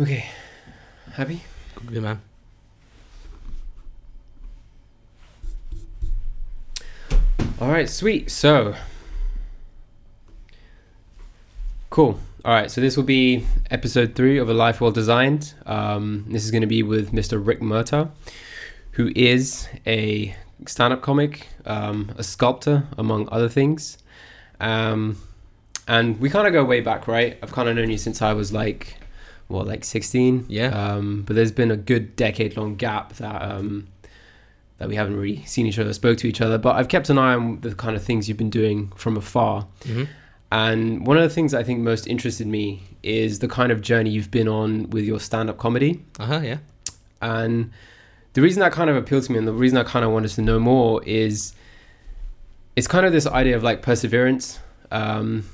Okay. Happy? Good man. All right, sweet. So, cool. All right, so this will be episode three of A Life Well Designed. Um, this is going to be with Mr. Rick Murtagh, who is a stand up comic, um, a sculptor, among other things. Um, and we kind of go way back, right? I've kind of known you since I was like, what, like 16? Yeah. Um, but there's been a good decade long gap that. Um, that we haven't really seen each other, spoke to each other, but I've kept an eye on the kind of things you've been doing from afar. Mm-hmm. And one of the things I think most interested me is the kind of journey you've been on with your stand up comedy. Uh huh. Yeah. And the reason that kind of appealed to me and the reason I kind of wanted to know more is it's kind of this idea of like perseverance. Um,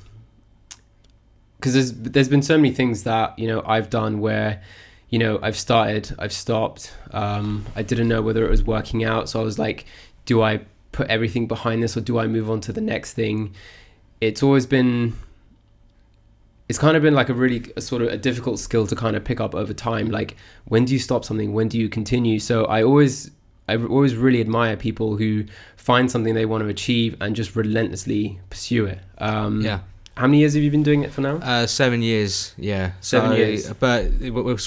because there's there's been so many things that you know I've done where you know I've started I've stopped um, I didn't know whether it was working out. So I was like do I put everything behind this or do I move on to the next thing? It's always been it's kind of been like a really a sort of a difficult skill to kind of pick up over time. Like when do you stop something? When do you continue? So I always I always really admire people who find something they want to achieve and just relentlessly pursue it. Um, Yeah. How many years have you been doing it for now Uh, seven years. Yeah. Seven So, years. But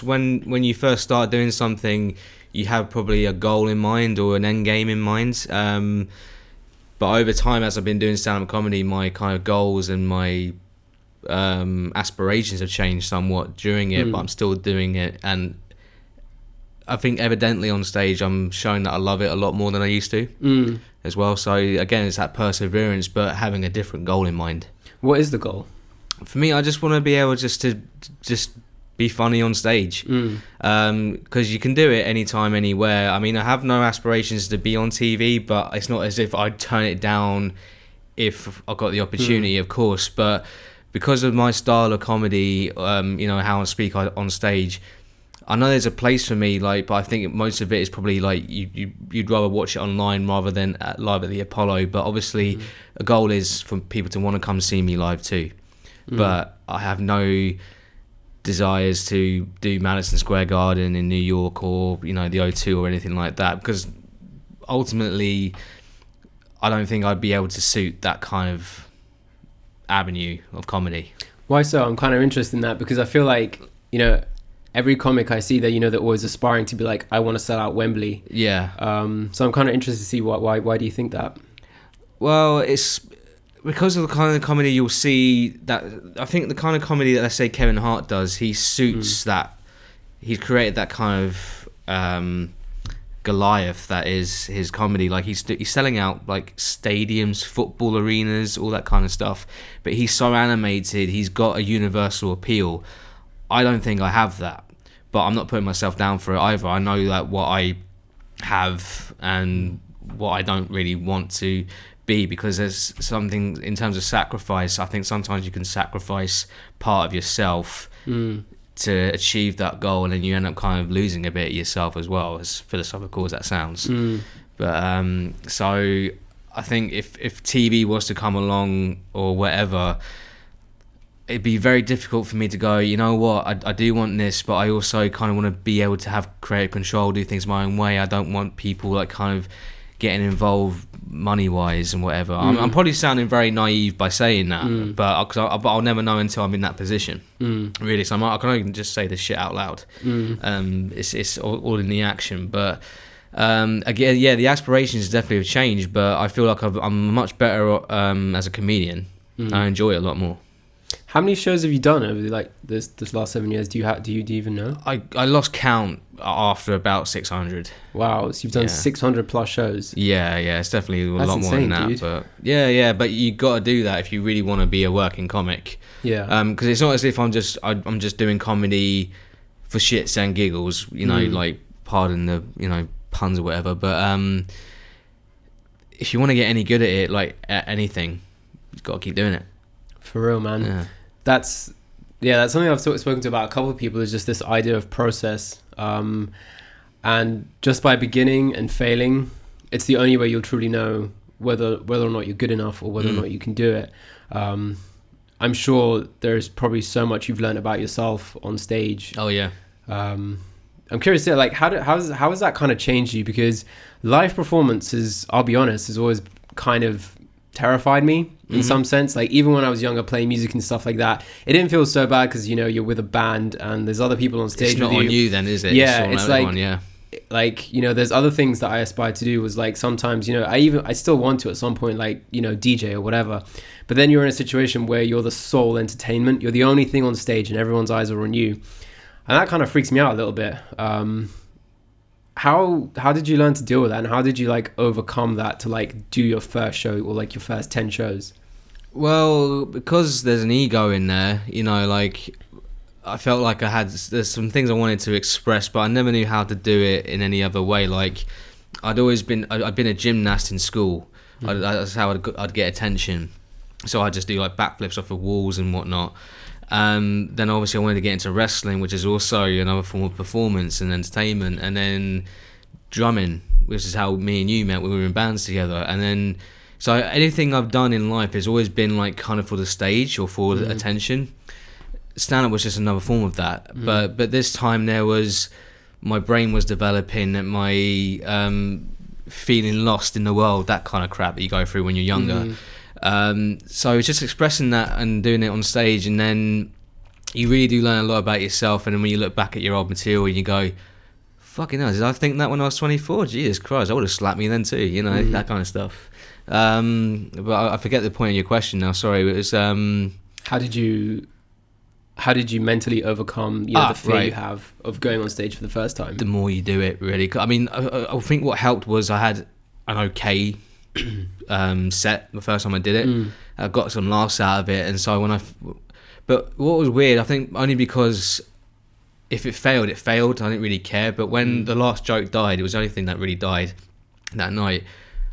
when when you first start doing something, you have probably a goal in mind or an end game in mind. Um, but over time, as I've been doing stand-up comedy, my kind of goals and my um, aspirations have changed somewhat during it. Mm. But I'm still doing it, and I think evidently on stage, I'm showing that I love it a lot more than I used to mm. as well. So again, it's that perseverance, but having a different goal in mind. What is the goal For me, I just want to be able just to just be funny on stage mm. because you can do it anytime, anywhere. I mean, I have no aspirations to be on TV, but it's not as if I'd turn it down if I got the opportunity, of course. But because of my style of comedy, um, you know how I speak on stage. I know there's a place for me, like, but I think most of it is probably like you, you you'd rather watch it online rather than at, live at the Apollo. But obviously, mm. a goal is for people to want to come see me live too. Mm. But I have no desires to do Madison Square Garden in New York or you know the O2 or anything like that because ultimately I don't think I'd be able to suit that kind of avenue of comedy. Why so? I'm kind of interested in that because I feel like you know every comic I see that you know they're always aspiring to be like I want to sell out Wembley. Yeah. Um, so I'm kind of interested to see why why why do you think that? Well, it's because of the kind of comedy you'll see that I think the kind of comedy that let's say Kevin Hart does, he suits that. He's created that kind of um, Goliath that is his comedy. Like he's he's selling out like stadiums, football arenas, all that kind of stuff. But he's so animated. He's got a universal appeal. I don't think I have that, but I'm not putting myself down for it either. I know that what I have and what I don't really want to be because there's something in terms of sacrifice. I think sometimes you can sacrifice part of yourself Mm. to achieve that goal, and then you end up kind of losing a bit of yourself as well. As philosophical as that sounds, Mm. but um, so I think if if TV was to come along or whatever, it'd be very difficult for me to go. You know what? I, I do want this, but I also kind of want to be able to have creative control, do things my own way. I don't want people like kind of getting involved money wise and whatever. I'm, Mm. I'm probably sounding very naive by saying that, Mm. but cause I, but I'll never know until I'm in that position. Mm. Really, so I'm, I can only just say this shit out loud Mm. um, it's it's all, all in the action. But um, again, yeah, the aspirations definitely have changed. But I feel like I've, I'm much better um, as a comedian. Mm. I enjoy it a lot more. How many shows have you done over like this this last seven years? Do you have do you, do you even know? I, I lost count after about 600. Wow, so you've done Yeah. 600 plus shows. Yeah, yeah, it's definitely a That's lot more than that. dude. But yeah, yeah, but you got to do that if you really want to be a working comic. Yeah. because it's not as if I'm just I, I'm just doing comedy for shits and giggles, you know, Mm. like pardon the you know puns or whatever. But um, if you want to get any good at it, like at anything, you've got to keep doing it. For real, man. Yeah, That's yeah, that's something I've sort- spoken to about a couple of people. Is just this idea of process, um, and just by beginning and failing, it's the only way you'll truly know whether whether or not you're good enough or whether or Mm. not you can do it. Um, I'm sure there's probably so much you've learned about yourself on stage oh yeah, Um, I'm curious to like how do, how's how has that kind of changed you? Because live performances, I'll be honest, has always kind of terrified me in Mhm. some sense. Like even when I was younger, playing music and stuff like that, it didn't feel so bad because you know you're with a band and there's other people on stage It's not with on you then, is it? Yeah, it's everyone, like- yeah. like you know there's other things that i aspire to do was like sometimes you know i even i still want to at some point like you know dj or whatever but then you're in a situation where you're the sole entertainment you're the only thing on stage and everyone's eyes are on you and that kind of freaks me out a little bit um how how did you learn to deal with that and how did you like overcome that to like do your first show or like your first 10 shows Well, because there's an ego in there, you know, like I felt like I had there's some things I wanted to express, but I never knew how to do it in any other way. Like I'd always been I- I'd been a gymnast in school. Hmm. I, that's how I'd, I'd get attention. So I'd just do like backflips off of walls and whatnot. Um, then obviously I wanted to get into wrestling, which is also another form of performance and entertainment. And then drumming, which is how me and you met. We were in bands together, and then so anything I've done in life has always been like kind of for the stage or for the attention. Stand up was just another form of that, but but this time there was my brain was developing, and my um, feeling lost in the world, that kind of crap that you go through when you're younger. Um, so it's just expressing that and doing it on stage, and then you really do learn a lot about yourself. And then when you look back at your old material, and you go, "Fucking hell, did I think that when I was 24? Jesus Christ, I would have slapped me then too." You know that kind of stuff. Um, but I, I forget the point of your question now. Sorry, it was um, how did you how did you mentally overcome you know Ah, the fear you have of going on stage for the first time the more you do it, really. I mean, I- I think what helped was I had an okay um, set the first time I did it. Mm. I got some laughs out of it, and so when I, but what was weird, I think only because if it failed, it failed. I didn't really care. But when Mm. the last joke died, it was the only thing that really died that night.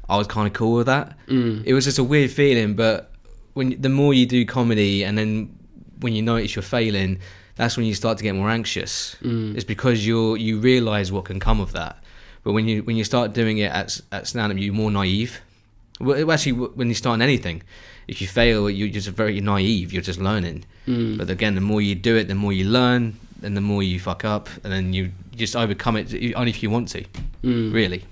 I was kind of cool with that. Mm. It was just a weird feeling, but when the more you do comedy, and then when you notice you're failing, that's when you start to get more anxious. Mm. It's because you you realize what can come of that. But when you when you start doing it at at stand up, you're more naive. Well, actually, when you start on anything, if you fail, you're just very naive. You're just learning. Mm. But again, the more you do it, the more you learn, and the more you fuck up, and then you just overcome it only if you want to. Mm. Really.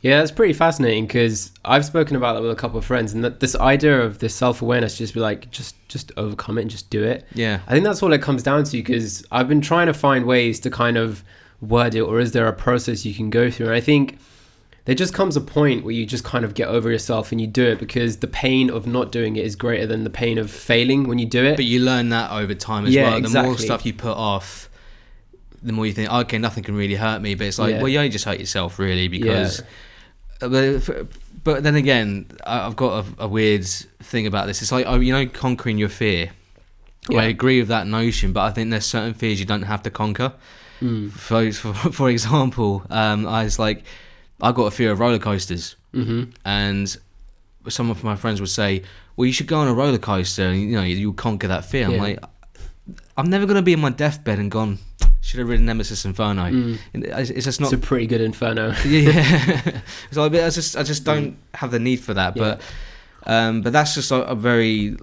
Yeah, that's pretty fascinating because I've spoken about that with a couple of friends, and that this idea of this self awareness, just be like, just just overcome it and just do it. Yeah. I think that's all it comes down to because I've been trying to find ways to kind of word it, or is there a process you can go through? And I think there just comes a point where you just kind of get over yourself and you do it because the pain of not doing it is greater than the pain of failing when you do it. But you learn that over time as Yeah, well. The more stuff you put off, the more you think, okay, nothing can really hurt me. But it's like, Yeah. well, you only just hurt yourself, really, because. But, but then again, I've got a, a weird thing about this. It's like, oh, you know, conquering your fear. Yeah. I agree with that notion, but I think there's certain fears you don't have to conquer. Mm. For for, for example, um, I was like, I got a fear of roller coasters, hmm and some of my friends would say, "Well, you should go on a roller coaster, and you know you'll conquer that fear." I'm like, I'm never gonna be in my deathbed and gone. Should have ridden Nemesis Inferno. Mm. It's just not. It's a pretty good inferno. yeah, so I, I just I just don't have the need for that. But um, but that's just a, a very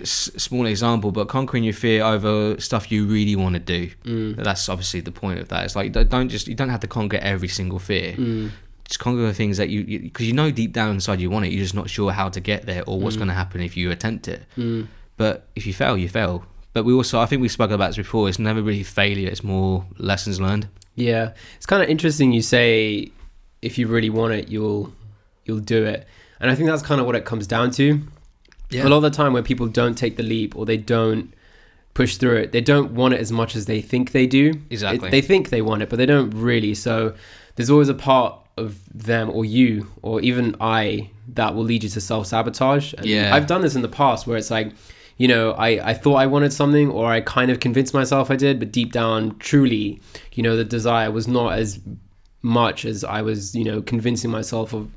s- small example. But conquering your fear over stuff you really want to do. Mm. That's obviously the point of that. It's like don't- don't just you don't have to conquer every single fear. Mm. Just conquer the things that you because you, know deep down inside you want it. You're just not sure how to get there or what's Mm. going to happen if you attempt it. Mm. But if you fail, you fail. But we also I think we spoke about this before. It's never really failure. It's more lessons learned. Yeah, it's kind of interesting. You say if you really want it, you'll you'll do it, and I think that's kind of what it comes down to. A lot of the time, when people don't take the leap or they don't push through it, they don't want it as much as they think they do. Exactly. It- they think they want it, but they don't really. So there's always a part of them or you or even I that will lead you to self sabotage. Yeah. I've done this in the past where it's like, you know, I, I thought I wanted something or I kind of convinced myself I did, but deep down, truly, you know, the desire was not as much as I was, you know, convincing myself of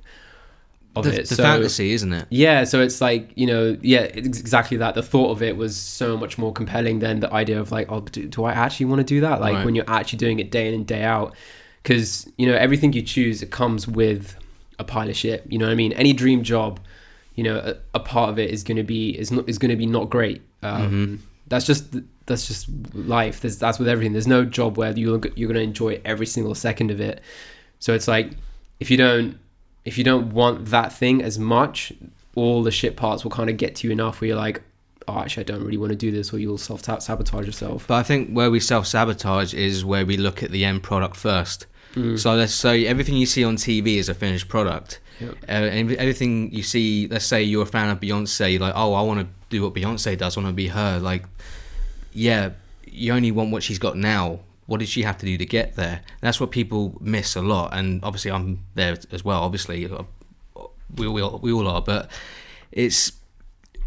of the, it. the so fantasy, isn't it? yeah, so it's like you know, yeah, it's exactly that. The thought of it was so much more compelling than the idea of like, oh, do, do I actually want to do that? Like Right. when you're actually doing it day in and day out, because you know everything you choose it comes with a pile of shit. You know what I mean? Any dream job, you know, a, a part of it is going to be is not is going to be not great. Um, That's just that's just life. There's, that's with everything. There's no job where you you're gonna enjoy every single second of it. So it's like if you don't if you don't want that thing as much, all the shit parts will kind of get to you enough where you're like, oh, actually, I don't really want to do this, or you'll self sabotage yourself. But I think where we self sabotage is where we look at the end product first. Mm. So let's say everything you see on TV is a finished product. Yep. Uh, and everything you see, let's say you're a fan of Beyonce, you're like, oh, I want to do what Beyonce does, I want to be her. Like, yeah, you only want what she's got now. What did she have to do to get there? that's what people miss a lot. And obviously, I'm there as well. Obviously, we, we, we all are. But it's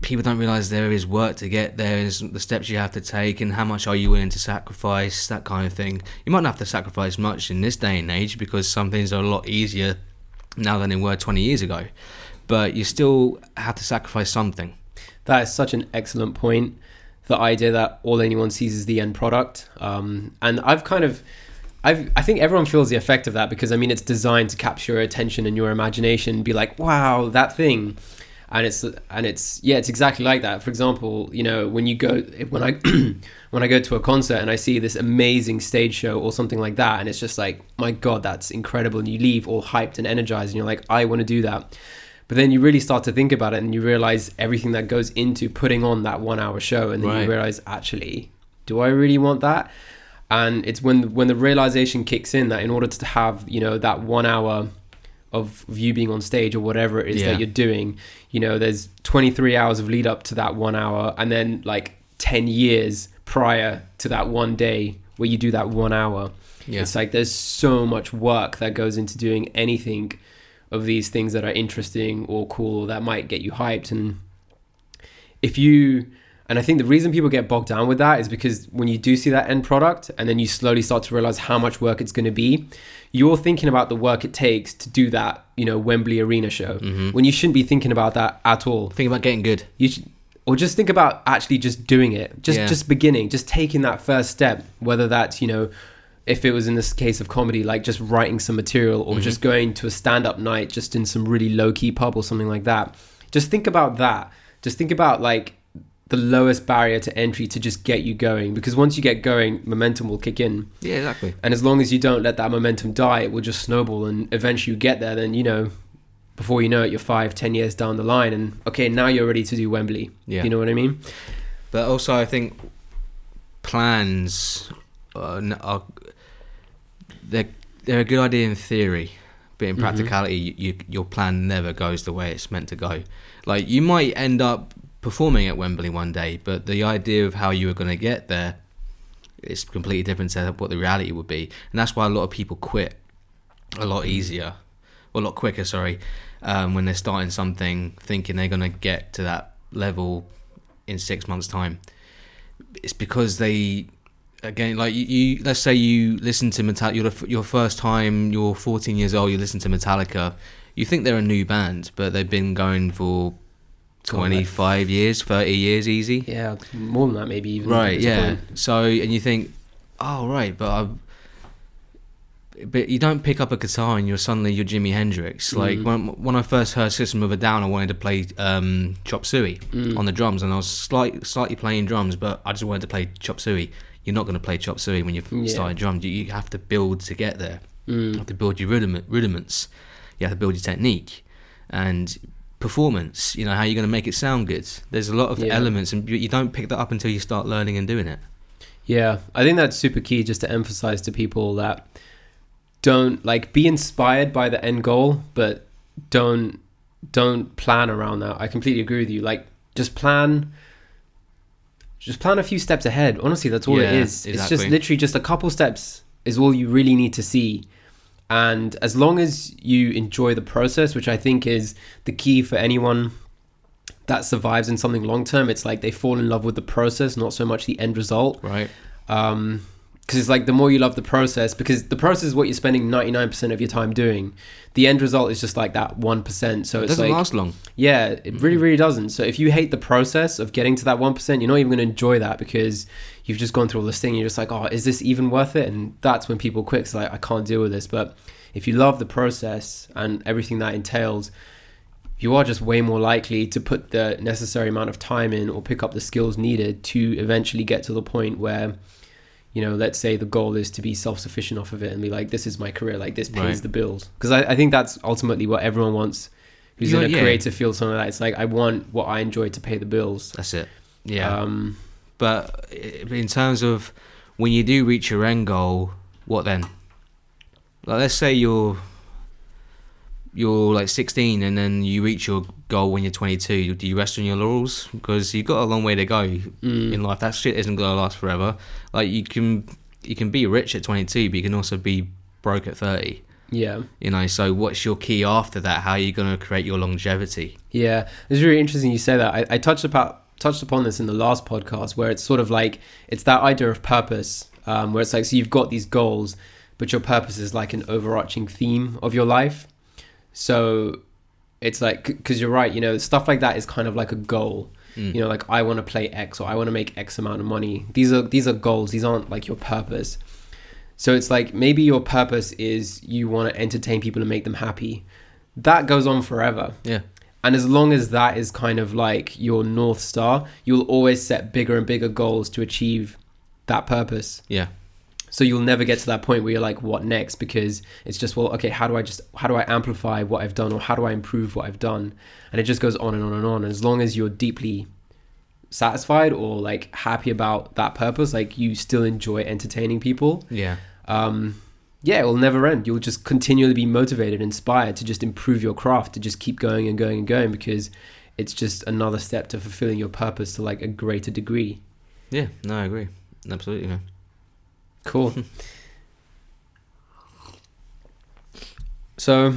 people don't realize there is work to get there is the steps you have to take and how much are you willing to sacrifice that kind of thing. You might not have to sacrifice much in this day and age because some things are a lot easier now than they were 20 years ago. But you still have to sacrifice something. That is such an excellent point. The idea that all anyone sees is the end product. Um, and i've kind of I've, I think everyone feels the effect of that because I mean it's designed to capture your attention and your imagination. Be like, wow, that thing and it's and it's yeah it's exactly like that. For example you know when you go when i when i go to a concert and i see this amazing stage show or something like that and it's just like my god that's incredible. And you leave all hyped and energized and you're like i want to do that. But then you really start to think about it and you realize everything that goes into putting on that one hour show. And then Right. you realize actually do i really want that? And it's when when the realization kicks in that in order to have you know that one hour of you being on stage or whatever it is Yeah. that you're doing you know there's 23 hours of lead up to that one hour and then like 10 years prior to that one day where you do that one hour. Yeah. It's like there's so much work that goes into doing anything of these things that are interesting or cool that might get you hyped. And if you and I think the reason people get bogged down with that is because when you do see that end product and then you slowly start to realize how much work it's going to be, you're thinking about the work it takes to do that, you know, Wembley Arena show. Mhm. When you shouldn't be thinking about that at all. think about getting good You should, or just think about actually just doing it. Just Yeah. just beginning, just taking that first step, whether that's, you know, if it was in this case of comedy, like just writing some material or Mhm. just going to a stand up night just in some really low key pub or something like that. Just think about that. Just think about like the lowest barrier to entry to just get you going because once you get going, momentum will kick in. yeah exactly And as long as you don't let that momentum die, it will just snowball and eventually you get there, then you know, before you know it, you're five, ten years down the line and okay, now you're ready to do Wembley. yeah You know what I mean? But also, I think plans are, are they're they're a good idea in theory, but in Mhm. practicality, you, you, your plan never goes the way it's meant to go. Like you might end up performing at Wembley one day, but the idea of how you were going to get there is completely different to what the reality would be, and that's why a lot of people quit a lot easier, or a lot quicker. Sorry, um, when they're starting something, thinking they're going to get to that level in six months' time. It's because they, again, like you, you let's say you listen to Metallica, you're the your first time, you're 14 years old, you listen to Metallica, you think they're a new band, but they've been going for God, like- 25 years, 30 years easy. Yeah, more than that maybe even. Right, yeah. point. So, and you think, oh, right, but I. But you don't pick up a guitar and you're suddenly you're Jimi Hendrix. Like Mhm. when when I first heard System of a Down, I wanted to play um, Chop Suey Mm. on the drums, and I was slight, slightly playing drums, but I just wanted to play Chop Suey. You're not going to play Chop Suey when you've Yeah. started drums. You, you have to build to get there. You Mm. have to build your rudiment, rudiments. You have to build your technique and performance. You know how you're going to make it sound good. There's a lot of Yeah. elements, and you don't pick that up until you start learning and doing it. Yeah, I think that's super key just to emphasize to people that don't like be inspired by the end goal, but don't don't plan around that. I completely agree with you. Like just plan just plan a few steps ahead. Honestly, that's all it Yeah, is. It's just literally just a couple steps is all you really need to see. And as long as you enjoy the process, which I think is the key for anyone that survives in something long term, it's like they fall in love with the process, not so much the end result. Right. um because it's like the more you love the process because the process is what you're spending 99% of your time doing. The end result is just like that 1% so it it's doesn't like last long. yeah it really really doesn't. So if you hate the process of getting to that 1% you're not even going to enjoy that because you've just gone through all this thing you're just like oh is this even worth it and that's when people quit it's like i can't deal with this but if you love the process and everything that entails you are just way more likely to put the necessary amount of time in or pick up the skills needed to eventually get to the point where you know let's say the goal is to be self-sufficient off of it and be like this is my career like this pays Right. the bills because I, I think that's ultimately what everyone wants who's Yeah, in a yeah. creative field something like that it's like i want what i enjoy to pay the bills That's it. Yeah. um But in terms of when you do reach your end goal, what then? Like, let's say you're you're like 16 and then you reach your goal when you're 22. Do you rest on your laurels? Because you've got a long way to go mm, in life. That shit isn't gonna last forever. Like you can you can be rich at 22, but you can also be broke at 30. yeah You know. So what's your key after that? How are you gonna create your longevity? Yeah, it's really interesting you say that. I, I touched about touched upon this in the last podcast, where it's sort of like it's that idea of purpose, um, where it's like so you've got these goals, but your purpose is like an overarching theme of your life. So it's like because you're right, you know, stuff like that is kind of like a goal. Mm. You know, like I want to play X or I want to make X amount of money. These are these are goals. These aren't like your purpose. So it's like maybe your purpose is you want to entertain people and make them happy. That goes on forever. Yeah. And as long as that is kind of like your North Star, you'll always set bigger and bigger goals to achieve that purpose. Yeah. So you'll never get to that point where you're like, what next? Because it's just, well, okay, how do I just, how do I amplify what I've done or how do I improve what I've done? And it just goes on and on and on. And as long as you're deeply satisfied or like happy about that purpose, like you still enjoy entertaining people, Yeah. um, yeah, it will never end. You'll just continually be motivated, inspired to just improve your craft, to just keep going and going and going because it's just another step to fulfilling your purpose to like a greater degree. Yeah. No, I agree. Absolutely, man. Cool. so,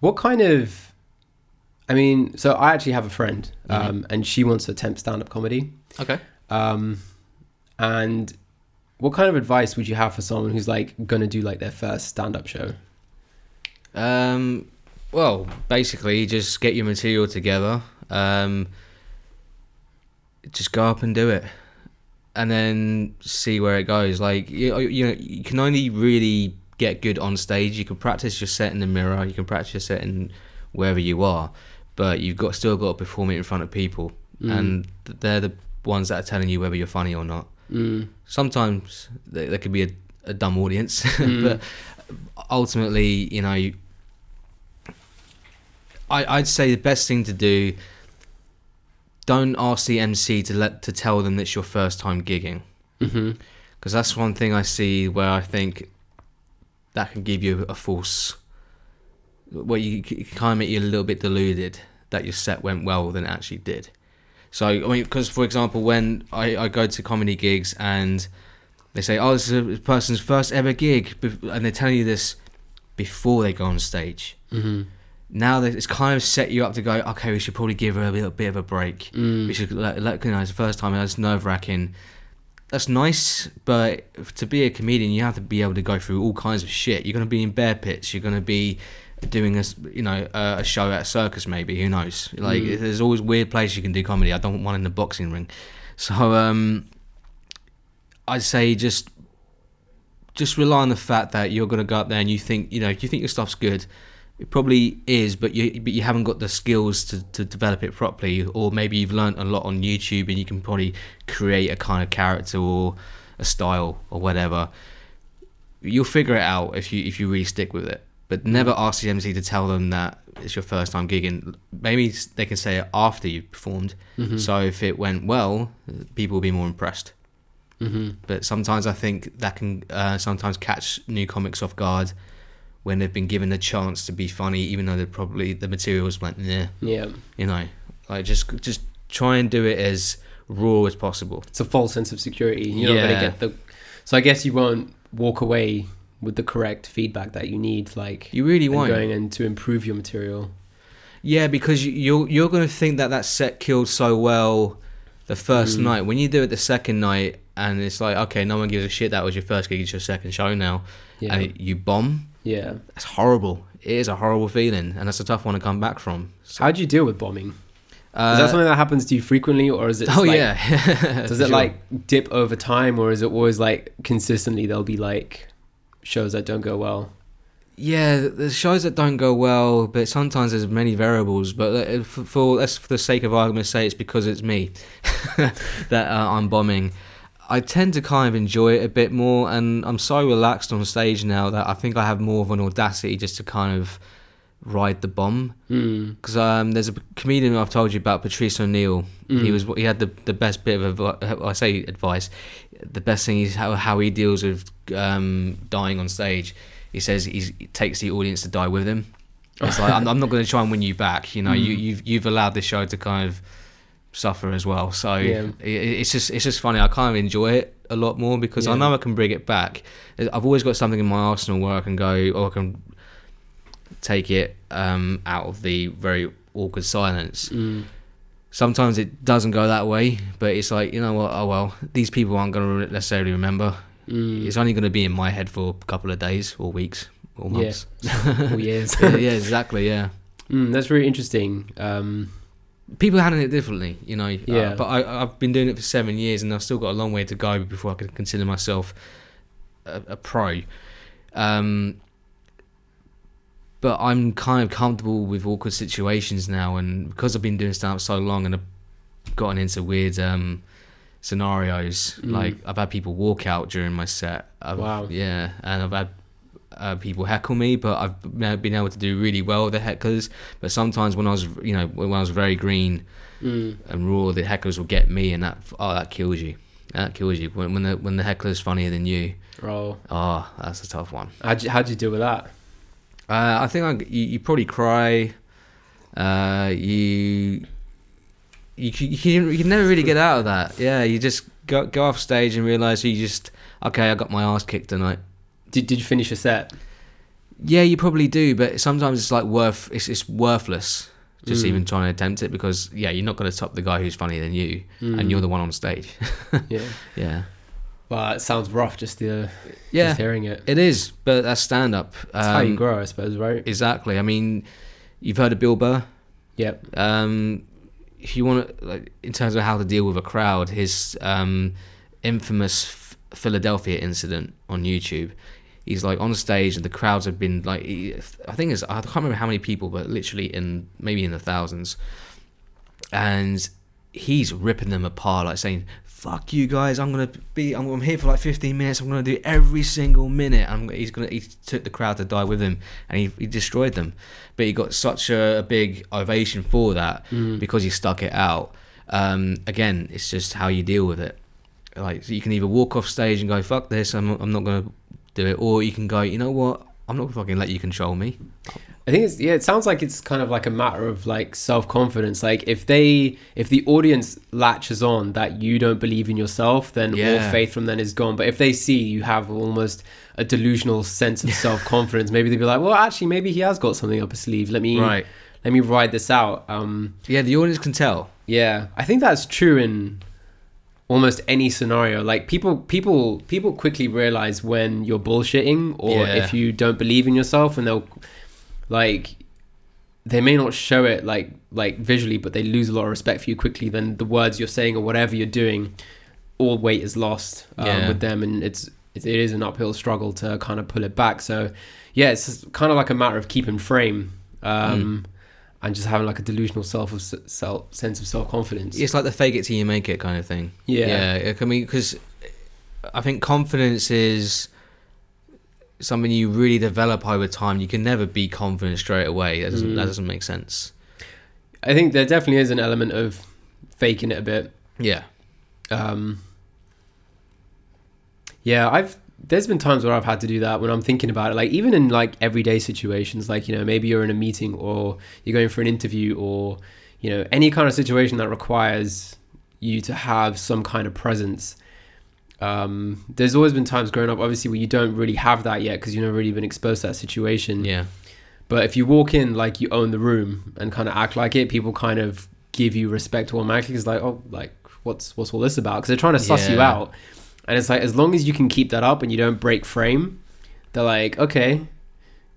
what kind of? I mean, so I actually have a friend, um, and she wants to attempt stand-up comedy. Okay. Um, and what kind of advice would you have for someone who's like gonna do like their first stand-up show? Um, well, basically, just get your material together. Um, just go up and do it, and then see where it goes. Like you, you know, you can only really get good on stage. You can practice your set in the mirror. You can practice your set in wherever you are, but you've got still got to perform it in front of people, Mm. and they're the ones that are telling you whether you're funny or not. Mm. Sometimes there, there could be a, a dumb audience, Mm. but ultimately, you know, I, I'd say the best thing to do. Don't ask the MC to let to tell them it's your first time gigging, because that's one thing I see where I think that can give you a false. Well, you kind of make you a little bit deluded that your set went well than it actually did. So I mean, because for example, when I, I go to comedy gigs and they say, "Oh, this is a person's first ever gig," and they're telling you this before they go on stage. hmm Now it's kind of set you up to go, okay, we should probably give her a little bit of a break. Mm. We should let, let you know it's the first time. It's nerve wracking. That's nice, but to be a comedian, you have to be able to go through all kinds of shit. You're going to be in bear pits. You're going to be doing a you know a, a show at a circus maybe. Who knows? Like Mm. there's always weird places you can do comedy. I don't want one in the boxing ring. So um, I'd say just just rely on the fact that you're going to go up there and you think you know you think your stuff's good. It probably is, but you but you haven't got the skills to, to develop it properly, or maybe you've learned a lot on YouTube and you can probably create a kind of character or a style or whatever. You'll figure it out if you if you really stick with it. But never ask the MC to tell them that it's your first time gigging. Maybe they can say it after you've performed. Mhm. So if it went well, people will be more impressed. hmm But sometimes I think that can uh, sometimes catch new comics off guard when they've been given the chance to be funny, even though they're probably the materials went, yeah, Yeah, you know, like just just try and do it as raw as possible. it's a false sense of security. You're not gonna get the. So I guess you won't walk away with the correct feedback that you need, like You really want going in to improve your material. Yeah, because you- you're you're gonna think that that set killed so well the first Mm. night. When you do it the second night, and it's like, okay, no one gives a shit. That was your first gig. It's your second show now, Yeah, and you bomb. yeah. That's horrible. It is a horrible feeling, and that's a tough one to come back from. So, How do you deal with bombing? uh, Is that something that happens to you frequently, or is it? oh like, yeah. Does it sure. like dip over time, or is it always like consistently? There'll be like shows that don't go well. yeah, there's shows that don't go well, but sometimes there's many variables. But uh, for, for let's for the sake of argument, say it's because it's me that uh, I'm bombing. I tend to kind of enjoy it a bit more, and I'm so relaxed on stage now that I think I have more of an audacity just to kind of ride the bomb. Mm. Because um, there's a comedian I've told you about, Patrice O'Neal. He Mm. was he had the the best bit of advi- I say advice. The best thing is how how he deals with um, dying on stage. He says he's, he takes the audience to die with him. It's like I'm, I'm not going to try and win you back. You know, you Mm. you've you've allowed this show to kind of suffer as well. So Yeah. it, it's just it's just funny. I kind of enjoy it a lot more because I know I can bring it back. I've always got something in my arsenal where I can go or I can take it um, out of the very awkward silence. Mm. Sometimes it doesn't go that way, but it's like you know what? Oh well, these people aren't going to necessarily remember. Mm. It's only going to be in my head for a couple of days or weeks or Yeah. months. Or years. yeah, yeah, exactly. Yeah, Mm, that's really interesting. Um, people handle it differently, you know. uh, Yeah. but I, I've been doing it for seven years, and I've still got a long way to go before I can consider myself a, a pro. Um, but I'm kind of comfortable with awkward situations now, and because I've been doing stand-up so long, and I've gotten into weird um, scenarios. Mm. Like I've had people walk out during my set. I've, Wow. Yeah, and I've had uh, people heckle me, but I've been been able to do really well with the hecklers. But sometimes when I was, you know, when I was very green mm. and raw, the hecklers will get me, and that oh, that kills you. That kills you when when the when the heckler's funnier than you. Oh, Oh, that's a tough one. how'd you, how'd you deal with that? Uh, I think I, you, you probably cry. Uh, you, you, you can you can never really get out of that. Yeah, you just go go off stage and realize you just okay. I got my ass kicked tonight. Did, did you finish your set? Yeah, you probably do, but sometimes it's like worth. It's it's worthless just Mm. even trying to attempt it because yeah, you're not going to top the guy who's funnier than you, Mm. and you're the one on stage. Yeah. yeah, Well, it sounds rough just, uh, yeah, just hearing it. it is. But that's stand up. That's how you grow, I suppose, right? Exactly. I mean, you've heard of Bill Burr. Yep. um, if you want to, like, in terms of how to deal with a crowd, his um, infamous F- Philadelphia incident on YouTube. He's like on stage, and the crowds have been like, I think it's, I can't remember how many people, but literally in maybe in the thousands. And he's ripping them apart, like saying, "Fuck you guys! I'm gonna be, I'm, I'm here for like 15 minutes. I'm gonna do every single minute." I'm, he's gonna, he took the crowd to die with him, and he, he destroyed them. But he got such a, a big ovation for that Mm. because he stuck it out. Um, again, it's just how you deal with it. Like so you can either walk off stage and go "fuck this," I'm, I'm not gonna do it, or you can go, you know what, I'm not gonna fucking let you control me. I think it's yeah. It sounds like it's kind of like a matter of like self confidence. Like if they, if the audience latches on that you don't believe in yourself, then all faith from then is gone. But if they see you have almost a delusional sense of self confidence, maybe they'd be like, well, actually, maybe he has got something up his sleeve. Let me Right? let me ride this out. Um, Yeah, the audience can tell. yeah, I think that's true in almost any scenario. Like people, people, people quickly realize when you're bullshitting or Yeah. if you don't believe in yourself, and they'll like they may not show it like like visually, but they lose a lot of respect for you quickly. Then the words you're saying or whatever you're doing, all weight is lost um, Yeah. with them, and it's it is an uphill struggle to kind of pull it back. So yeah, it's kind of like a matter of keeping frame. Um, And just having like a delusional self of self sense of self confidence. It's like the fake it till you make it kind of thing. Yeah. yeah. I mean, because I think confidence is something you really develop over time. You can never be confident straight away. That doesn't Mm. that doesn't make sense. I think there definitely is an element of faking it a bit. Yeah, Um, yeah, I've there's been times where I've had to do that when I'm thinking about it. Like even in like everyday situations, like you know maybe you're in a meeting or you're going for an interview or you know any kind of situation that requires you to have some kind of presence. Um, there's always been times growing up, obviously, where you don't really have that yet because you've never really been exposed to that situation. yeah, But if you walk in like you own the room and kind of act like it, people kind of give you respect automatically. It's like, oh, like what's what's all this about? Because they're trying to suss you out, and it's like as long as you can keep that up and you don't break frame, they're like, okay,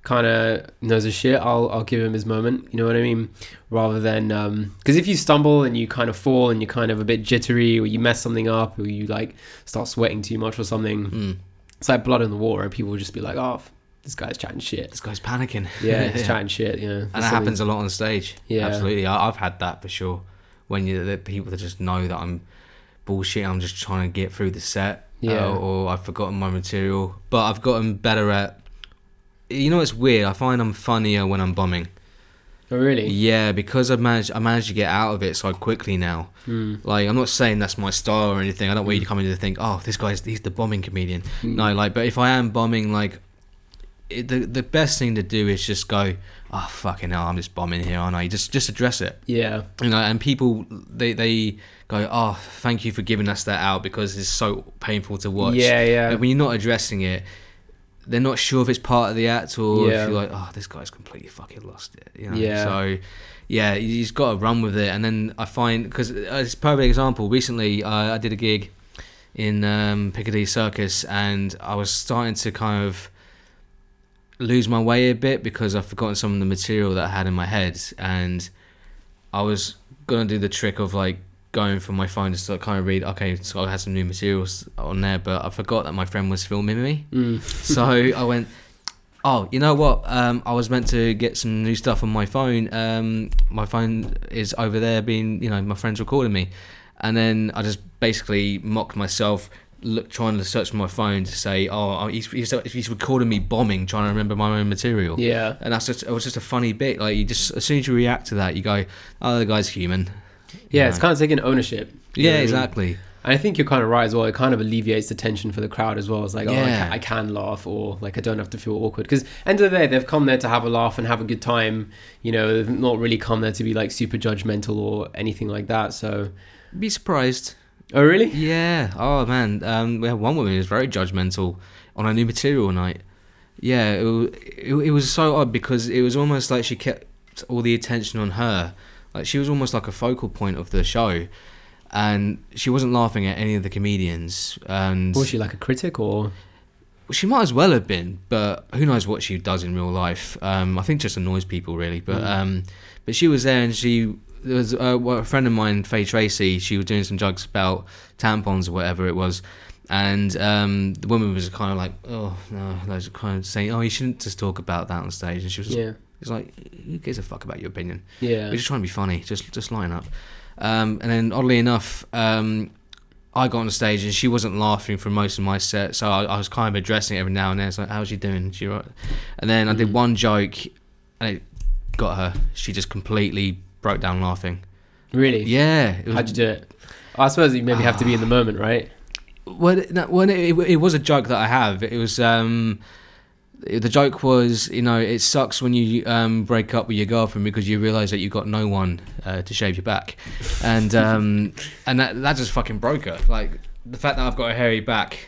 kind of knows a shit. I'll I'll give him his moment. You know what I mean? Rather than because if you stumble and you kind of fall and you're kind of a bit jittery or you mess something up or you like start sweating too much or something, mm. it's like blood in the water. And people will just be like, oh, this guy's chatting shit. This guy's panicking. Yeah, he's chatting shit. You know, and that something- happens a lot on stage. Yeah. absolutely. I, I've had that for sure. When you the people that just know that I'm bullshit, I'm just trying to get through the set. Yeah. uh, or I've forgotten my material, but I've gotten better at. You know, it's weird. I find I'm funnier when I'm bombing. Oh really? Yeah, because I've managed. I managed to get out of it so quickly now. Mm. Like I'm not saying that's my style or anything. I don't want you to come in to think, oh, this guy's he's the bombing comedian. Mm. No, like, but if I am bombing, like, it, the the best thing to do is just go, oh fucking hell, I'm just bombing here, aren't I? Just just address it, Yeah. you know. And people they they go, oh, thank you for giving us that out because it's so painful to watch. Yeah, yeah. But when you're not addressing it. They're not sure if it's part of the act or Yeah. if you're like, oh, this guy's completely fucking lost it. You know? Yeah. So, yeah, you just got to run with it. And then I find because it's a perfect example. Recently, uh, I did a gig in um, Piccadilly Circus, and I was starting to kind of lose my way a bit because I've forgotten some of the material that I had in my head, and I was gonna do the trick of like going from my phone just to kind of read. Okay, so I had some new materials on there, but I forgot that my friend was filming me. Mm. So I went, oh, you know what? Um, I was meant to get some new stuff on my phone. Um, my phone is over there, being you know my friend's recording me, and then I just basically mocked myself. Look, trying to search my phone to say, "Oh, he's, he's, he's recording me bombing, trying to remember my own material." Yeah. and that's just it was just a funny bit. Like you just as soon as you react to that, you go, "Oh, the guy's human." Yeah, it's kind of taking ownership. Yeah, what I mean? exactly. And I think you're kind of right as well. It kind of alleviates the tension for the crowd as well. It's like, oh, I Yeah. can, I can laugh, or like I don't have to feel awkward. Because end of the day, they've come there to have a laugh and have a good time. You know, they've not really come there to be like super judgmental or anything like that. So, Be surprised. oh really? Yeah. Oh man. Um, we had one woman who was very judgmental on a new material night. Yeah, it, wa- it, it was so odd because it was almost like she kept all the attention on her. Like she was almost like a focal point of the show, and she wasn't laughing at any of the comedians. And Was she like a critic or? she might as well have been, but who knows what she does in real life? Um, I think just annoys people really. But Mm. um, but she was there, and she there was uh, well, a friend of mine, Faye Tracy. She was doing some jokes about tampons or whatever it was, and um, the woman was kind of like, oh no, those kind of saying, oh, you shouldn't just talk about that on stage. And she was, Yeah, it's like, who gives a fuck about your opinion? yeah, We're just trying to be funny. Just just line up. Um, and then oddly enough, um, I got on the stage and she wasn't laughing for most of my set, so I, I was kind of addressing it every now and then. It's like, "How's she doing? She right?" And then I did Mm. one joke, and it got her. She just completely broke down laughing. really. Yeah. It was, How'd you do it? I suppose you maybe have to be in the moment, right? Well, it- no, well, it, it was a joke that I have. It was um, the joke was, you know, it sucks when you um, break up with your girlfriend because you realise that you've got no one uh, to shave your back, and um, and that that just fucking broke her. Like the fact that I've got a hairy back.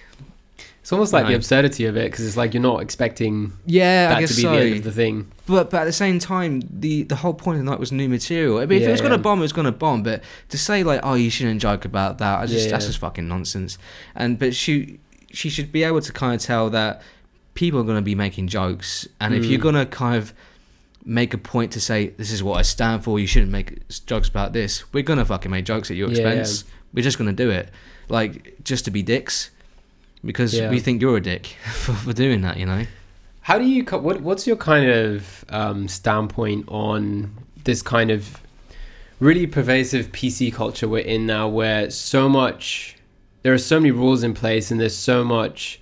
It's almost like the absurdity of it because it's like you're not expecting Yeah, I that guess to be so. the end of the thing. But but at the same time, the the whole point of the night was new material. I mean, if Yeah, it was gonna bomb, it was gonna bomb. But to say like, oh, you shouldn't joke about that, I just Yeah, that's just fucking nonsense. And but she she should be able to kind of tell that people are gonna be making jokes, and if Mm. you're gonna kind of make a point to say this is what I stand for, you shouldn't make jokes about this. We're gonna fucking make jokes at your Yeah, expense. We're just gonna do it, like just to be dicks, because Yeah. we think you're a dick for, for doing that. You know. How do you? What What's your kind of um, standpoint on this kind of really pervasive PC culture we're in now, where so much there are so many rules in place, and there's so much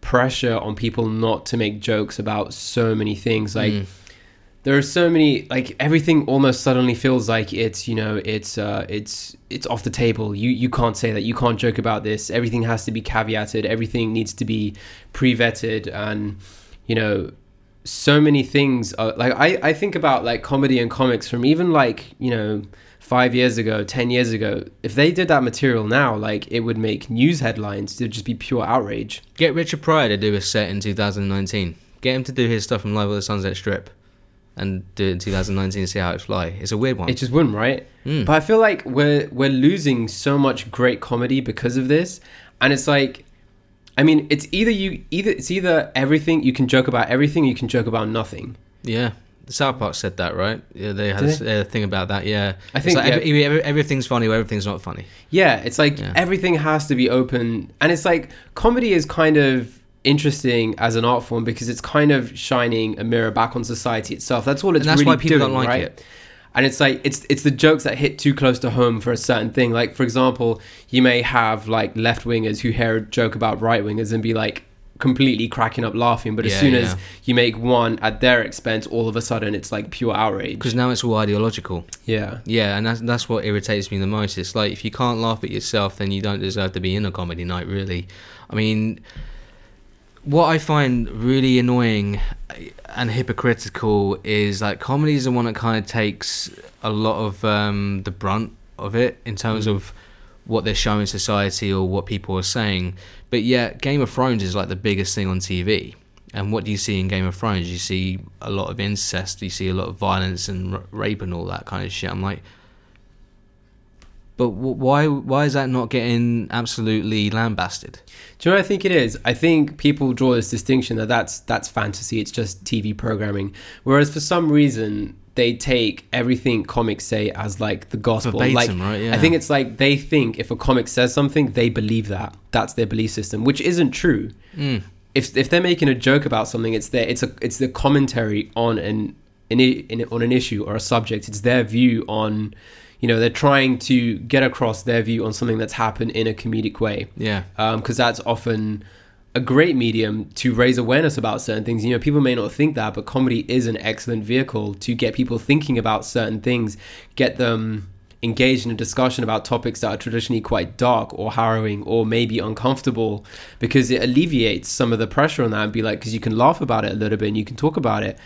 pressure on people not to make jokes about so many things. Like Mm. there are so many like everything almost suddenly feels like it's you know it's uh it's it's off the table you you can't say that you can't joke about this everything has to be caveated everything needs to be pre-vetted and you know so many things are like i i think about like comedy and comics from even like you know five years ago ten years ago if they did that material now like it would make news headlines it would just be pure outrage Get Richard Pryor to do a set in 2019. Get him to do his stuff from Live at the Sunset Strip, and do it in 2019 and see how it fly. It's a weird one. it just wouldn't right Mm. But I feel like we're we're losing so much great comedy because of this, and it's like, I mean, it's either you either it's either everything you can joke about everything, you can joke about nothing. yeah, South Park said that, right? Yeah, they had Did a, a thing about that. Yeah, I think like yeah, every, every- everything's funny or everything's not funny. yeah, it's like Yeah. everything has to be open, and it's like comedy is kind of interesting as an art form because it's kind of shining a mirror back on society itself. That's all it's And that's really why people doing, don't like right? it. And it's like it's it's the jokes that hit too close to home for a certain thing. Like for example, you may have like left wingers who hear a joke about right wingers and be like completely cracking up laughing, but as Yeah, soon yeah. as you make one at their expense, all of a sudden it's like pure outrage. Because now it's all ideological. Yeah. Yeah, and that's that's what irritates me the most. It's like if you can't laugh at yourself, then you don't deserve to be in a comedy night. Really, I mean, what I find really annoying and hypocritical is like comedy is the one that kind of takes a lot of um, the brunt of it in terms Mm. of what they're showing society or what people are saying. But yet, Game of Thrones is like the biggest thing on TV. And what do you see in Game of Thrones? You see a lot of incest, you see a lot of violence and r- rape and all that kind of shit. I'm like, but w- why? Why is that not getting absolutely lambasted? Do you know what I think it is? I think people draw this distinction that that's that's fantasy. It's just TV programming. Whereas for some reason they take everything comics say as like the gospel. Verbatim, like right? Yeah. I think it's like they think if a comic says something, they believe that. That's their belief system, which isn't true. Mm. If if they're making a joke about something, it's their it's a it's the commentary on an, in, on an issue or a subject. It's their view on. You know, they're trying to get across their view on something that's happened in a comedic way Yeah. because that's often a great medium to raise awareness about certain things. You know, people may not think that, but comedy is an excellent vehicle to get people thinking about certain things, get them engaged in a discussion about topics that are traditionally quite dark or harrowing or maybe uncomfortable because it alleviates some of the pressure on that and be like, because you can laugh about it a little bit and you can talk about it.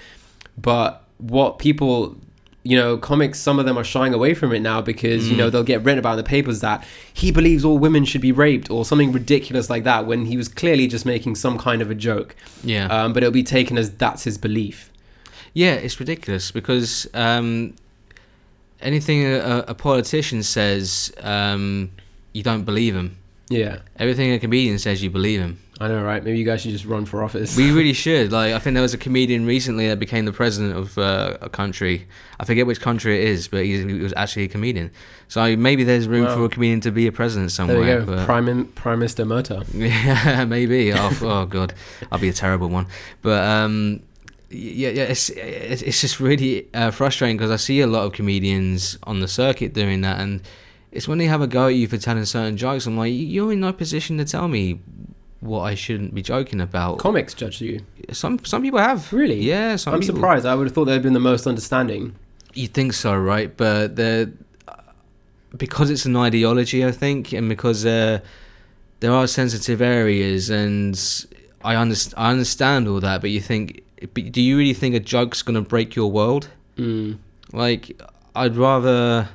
But what people you know, comics, some of them are shying away from it now because, you know, they'll get written about in the papers that he believes all women should be raped or something ridiculous like that when he was clearly just making some kind of a joke. Yeah. Um, but it'll be taken as that's his belief. Yeah, it's ridiculous because um, anything a, a politician says, um, you don't believe him. Yeah. Everything a comedian says, you believe him. I know, right? Maybe you guys should just run for office. We really should. Like, I think there was a comedian recently that became the president of uh, a country. I forget which country it is, but he, was actually a comedian. So maybe there's room Wow. for a comedian to be a president somewhere. there we go. Prime, Prime Minister Murtagh. Yeah, maybe. Oh, oh god, I'll be a terrible one. But um, yeah, yeah, it's it's, it's just really uh, frustrating because I see a lot of comedians on the circuit doing that, and it's when they have a go at you for telling certain jokes. I'm like, you're in no position to tell me what I shouldn't be joking about. Comics judge you. some some people have Really? yeah. Some I'm people, surprised. I would have thought they'd been the most understanding. You think so, right? But the because it's an ideology, I think, and because uh, there are sensitive areas, and I understand, I understand all that. But you think, but do you really think a joke's gonna break your world? Mm. Like, I'd rather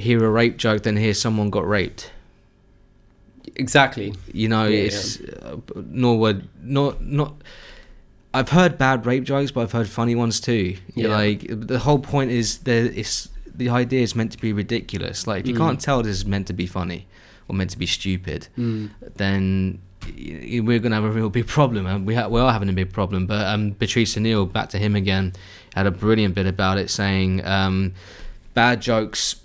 hear a rape joke than hear someone got raped. Exactly. You know, Yeah, it's uh, nor would not not. I've heard bad rape jokes, but I've heard funny ones too. Yeah. Yeah. Like the whole point is there is the idea is meant to be ridiculous. Like if you Mm. can't tell this is meant to be funny or meant to be stupid, Mm. then we're gonna have a real big problem. And we ha- we are having a big problem. But um, Patrice O'Neal, back to him again, had a brilliant bit about it, saying um, bad jokes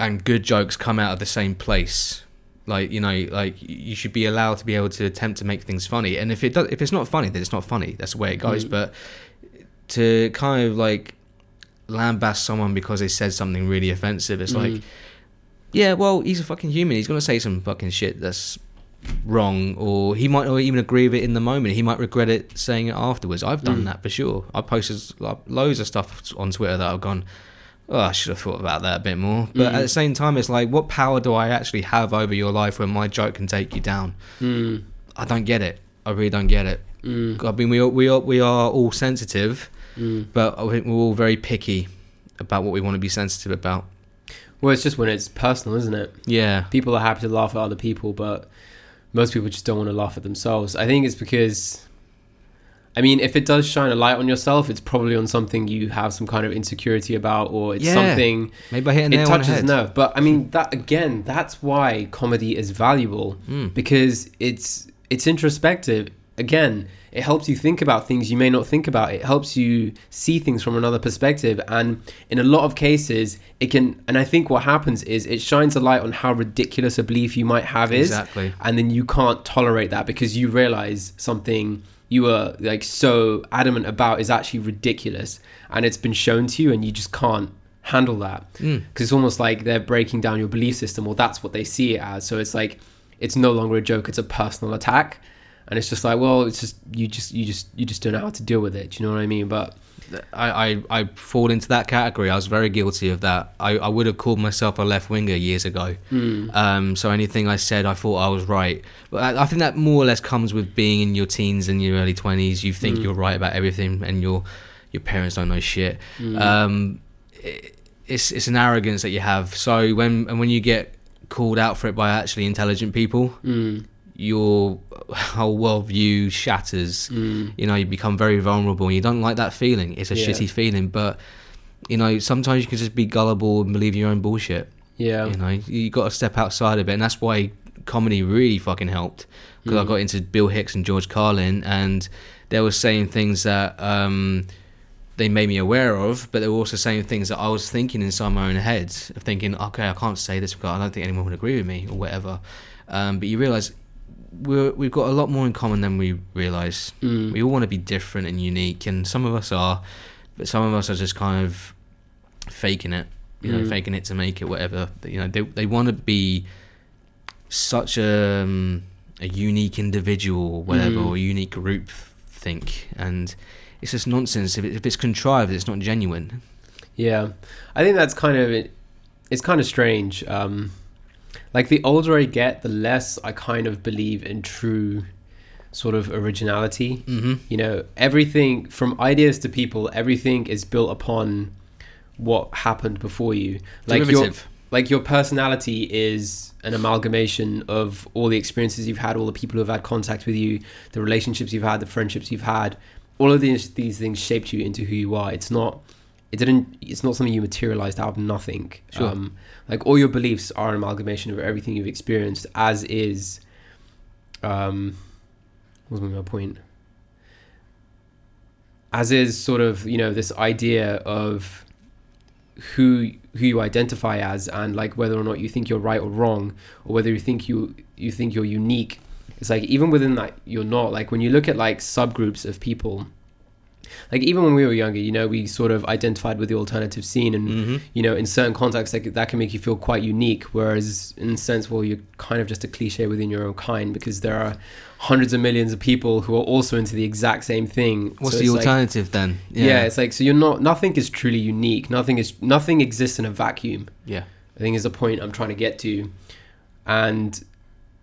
and good jokes come out of the same place. Like you know, like you should be allowed to be able to attempt to make things funny. And if it does, if it's not funny, then it's not funny. That's the way it goes. Mm. But to kind of like lambast someone because they said something really offensive, it's like Mm. yeah, well, he's a fucking human. He's gonna say some fucking shit that's wrong, or he might not even agree with it in the moment. He might regret it saying it afterwards. I've done Mm. that for sure. I posted loads of stuff on Twitter that I've gone, oh, I should have thought about that a bit more. But Mm. at the same time, it's like, what power do I actually have over your life when my joke can take you down? Mm. I don't get it. I really don't get it. Mm. I mean, we are, we are we are all sensitive, Mm. but I think we're all very picky about what we want to be sensitive about. Well, it's just when it's personal, isn't it? Yeah. people are happy to laugh at other people, but most people just don't want to laugh at themselves. I think it's because, I mean, if it does shine a light on yourself, it's probably on something you have some kind of insecurity about, or it's Yeah. something Maybe I hit it nail on the touches a nerve. But I mean, that again, that's why comedy is valuable Mm. because it's it's introspective. again, it helps you think about things you may not think about. It helps you see things from another perspective. And in a lot of cases, it can, and I think what happens is it shines a light on how ridiculous a belief you might have is. Exactly. And then you can't tolerate that because you realize something you were like so adamant about is actually ridiculous and it's been shown to you and you just can't handle that. Because Mm. it's almost like they're breaking down your belief system or that's what they see it as. So it's like it's no longer a joke it's a personal attack. And it's just like well it's just you just you just you just don't know how to deal with it do you know what i mean? But I, I, I fall into that category. I was very guilty of that. I, I would have called myself a left winger years ago. Um, so anything I said, I thought I was right. But I, I think that more or less comes with being in your teens and your early twenties. You think you're right about everything, and your your parents don't know shit. Um, it, it's it's an arrogance that you have. So when and when you get called out for it by actually intelligent people, mm, your whole worldview shatters. mm, You know, you become very vulnerable and you don't like that feeling. It's a Yeah. shitty feeling, but you know, sometimes you can just be gullible and believe your own bullshit. yeah You know, you got to step outside of it, and that's why comedy really fucking helped. Because I Mm. got into Bill Hicks and George Carlin, and they were saying things that um, they made me aware of, but they were also saying things that I was thinking inside my own head, of thinking, okay, I can't say this because I don't think anyone would agree with me or whatever. Um, but you realise we're, we've got a lot more in common than we realise. mm, We all want to be different and unique, and some of us are, but some of us are just kind of faking it, you know, Mm. faking it to make it, whatever. You know, they they want to be such a um, a unique individual, or whatever, Mm. or unique group think, and it's just nonsense. If, it, if it's contrived, it's not genuine. Yeah, I think that's kind of it's kind of strange. Um, like the older I get, the less I kind of believe in true sort of originality. Mm-hmm. You know, everything from ideas to people, everything is built upon what happened before you. Like your Derivative. like your personality is an amalgamation of all the experiences you've had, all the people who've had contact with you, the relationships you've had, the friendships you've had. All of these these things shaped you into who you are. It's not it didn't it's not something you materialized out of nothing. Sure. Um, like all your beliefs are an amalgamation of everything you've experienced, as is um what was my point? As is sort of, you know, this idea of who who you identify as and like whether or not you think you're right or wrong or whether you think you you think you're unique it's like even within that you're not like when you look at like subgroups of people like even when we were younger you know we sort of identified with the alternative scene and Mm-hmm. you know in certain contexts like that can make you feel quite unique whereas in a sense well you're kind of just a cliche within your own kind because there are hundreds of millions of people who are also into the exact same thing What's So the it's like- alternative then? yeah. it's like so you're not nothing is truly unique nothing is nothing exists in a vacuum yeah. i think is the point i'm trying to get to and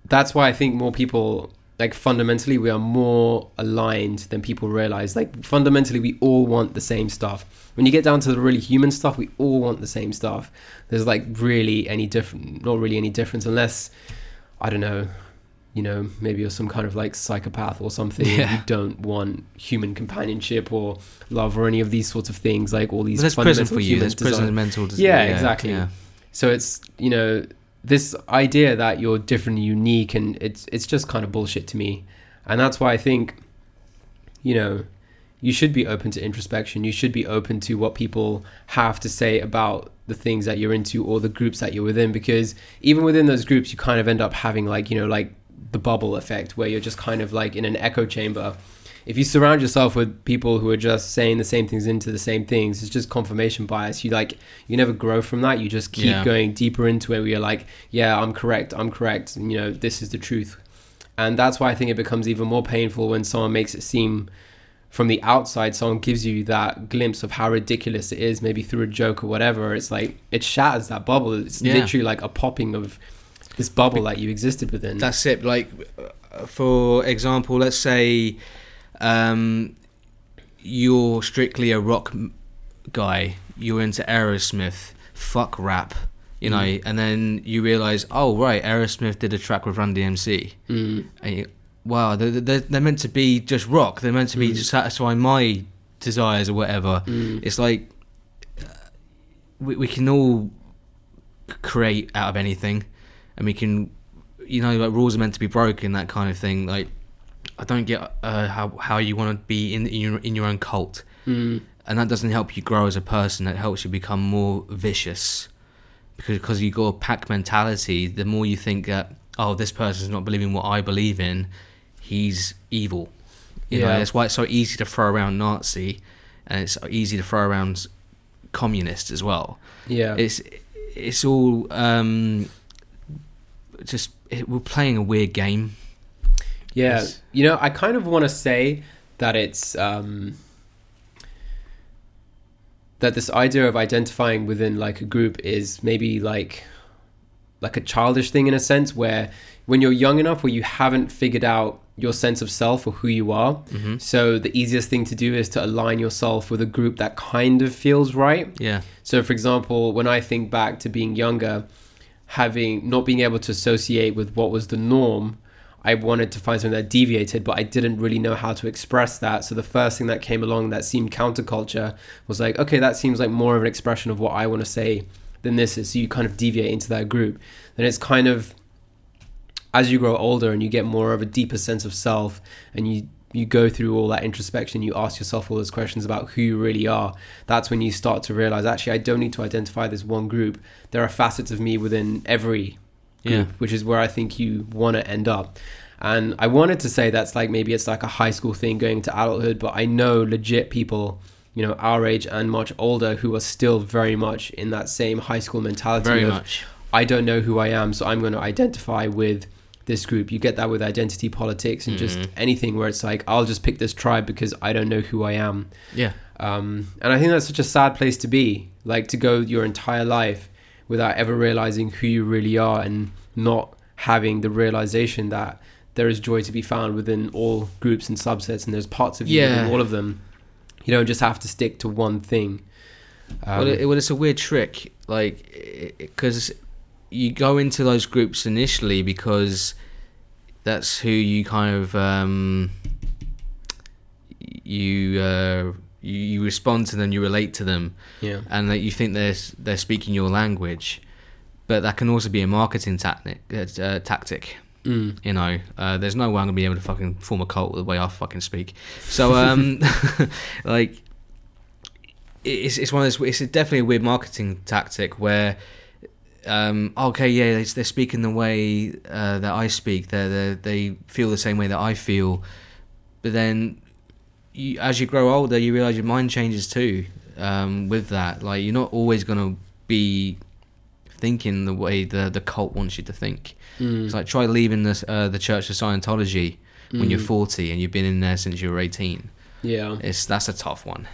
that's why i think more people like fundamentally we are more aligned than people realize like fundamentally we all want the same stuff when you get down to the really human stuff we all want the same stuff there's like really any different not really any difference unless i don't know you know maybe you're some kind of like psychopath or something Yeah. you don't want human companionship or love or any of these sorts of things like all these But there's prison for you. There's prison mental. dis- Yeah, exactly. Yeah. So it's you know this idea that you're different, and unique, and it's it's just kind of bullshit to me, and that's why I think, you know, you should be open to introspection. You should be open to what people have to say about the things that you're into or the groups that you're within, because even within those groups, you kind of end up having like you know like the bubble effect where you're just kind of like in an echo chamber. If you surround yourself with people who are just saying the same things into the same things, it's just confirmation bias. You like you never grow from that. You just keep Yeah. going deeper into it where you're like, yeah, I'm correct, I'm correct, and you know, this is the truth. And that's why I think it becomes even more painful when someone makes it seem from the outside, someone gives you that glimpse of how ridiculous it is, maybe through a joke or whatever. It's like it shatters that bubble. It's Yeah. literally like a popping of this bubble that you existed within. That's it. Like, uh, for example, let's say um, you're strictly a rock guy. You're into Aerosmith. Fuck rap. You know, Mm. and then you realize, oh right, Aerosmith did a track with Run DMC. Mm, And you, wow, they're, they're, they're meant to be just rock. They're meant to be Mm. to satisfy my desires or whatever. mm, It's like uh, we we can all create out of anything, and we can, you know, like rules are meant to be broken, that kind of thing. Like I don't get uh, how how you want to be in, in your in your own cult, Mm. and that doesn't help you grow as a person. That helps you become more vicious, because because you got a pack mentality. The more you think that oh this person's not believing what I believe in, he's evil. You know, Yeah. that's why it's so easy to throw around Nazi, and it's easy to throw around communist as well. Yeah. It's it's all um, just it, we're playing a weird game. Yeah, you know, I kind of want to say that it's um, that this idea of identifying within like a group is maybe like like a childish thing in a sense where when you're young enough where you haven't figured out your sense of self or who you are hmm so the easiest thing to do is to align yourself with a group that kind of feels right. Yeah, so, for example, when I think back to being younger, having not being able to associate with what was the norm, I wanted to find something that deviated, but I didn't really know how to express that. So, the first thing that came along that seemed counterculture was like, okay, that seems like more of an expression of what I want to say than this is. So, you kind of deviate into that group. Then it's kind of as you grow older and you get more of a deeper sense of self and you you go through all that introspection you ask yourself all those questions about who you really are that's when you start to realize actually i don't need to identify this one group there are facets of me within every yeah, which is where i think you want to end up and i wanted to say that's like maybe it's like a high school thing going into adulthood but i know legit people you know our age and much older who are still very much in that same high school mentality very of, much. I don't know who I am, so I'm going to identify with this group. You get that with identity politics and just Mhm. anything where it's like, I'll just pick this tribe because I don't know who I am. Yeah, Um, and I think that's such a sad place to be, like to go your entire life without ever realizing who you really are and not having the realization that there is joy to be found within all groups and subsets and there's parts of you Yeah. within all of them. You don't just have to stick to one thing. Um, well, it, well, it's a weird trick, like because you go into those groups initially because that's who you kind of um, you, uh, you you respond to them, you relate to them, yeah. and that you think they're they're speaking your language, but that can also be a marketing tactic. Uh, uh, tactic. Mm. You know, uh, there's no way I'm gonna be able to fucking form a cult the way I fucking speak. So, um, like, it's it's one of those. It's definitely a weird marketing tactic where, um, okay, yeah, they- they're speaking the way uh, that I speak. They they feel the same way that I feel, but then, you, as you grow older, you realize your mind changes too. Um, with that, like, you're not always gonna be thinking the way the the cult wants you to think. Mm. It's like try leaving the uh, the Church of Scientology when you're Mm. 40 and you've been in there since you were 18. Yeah. It's that's a tough one.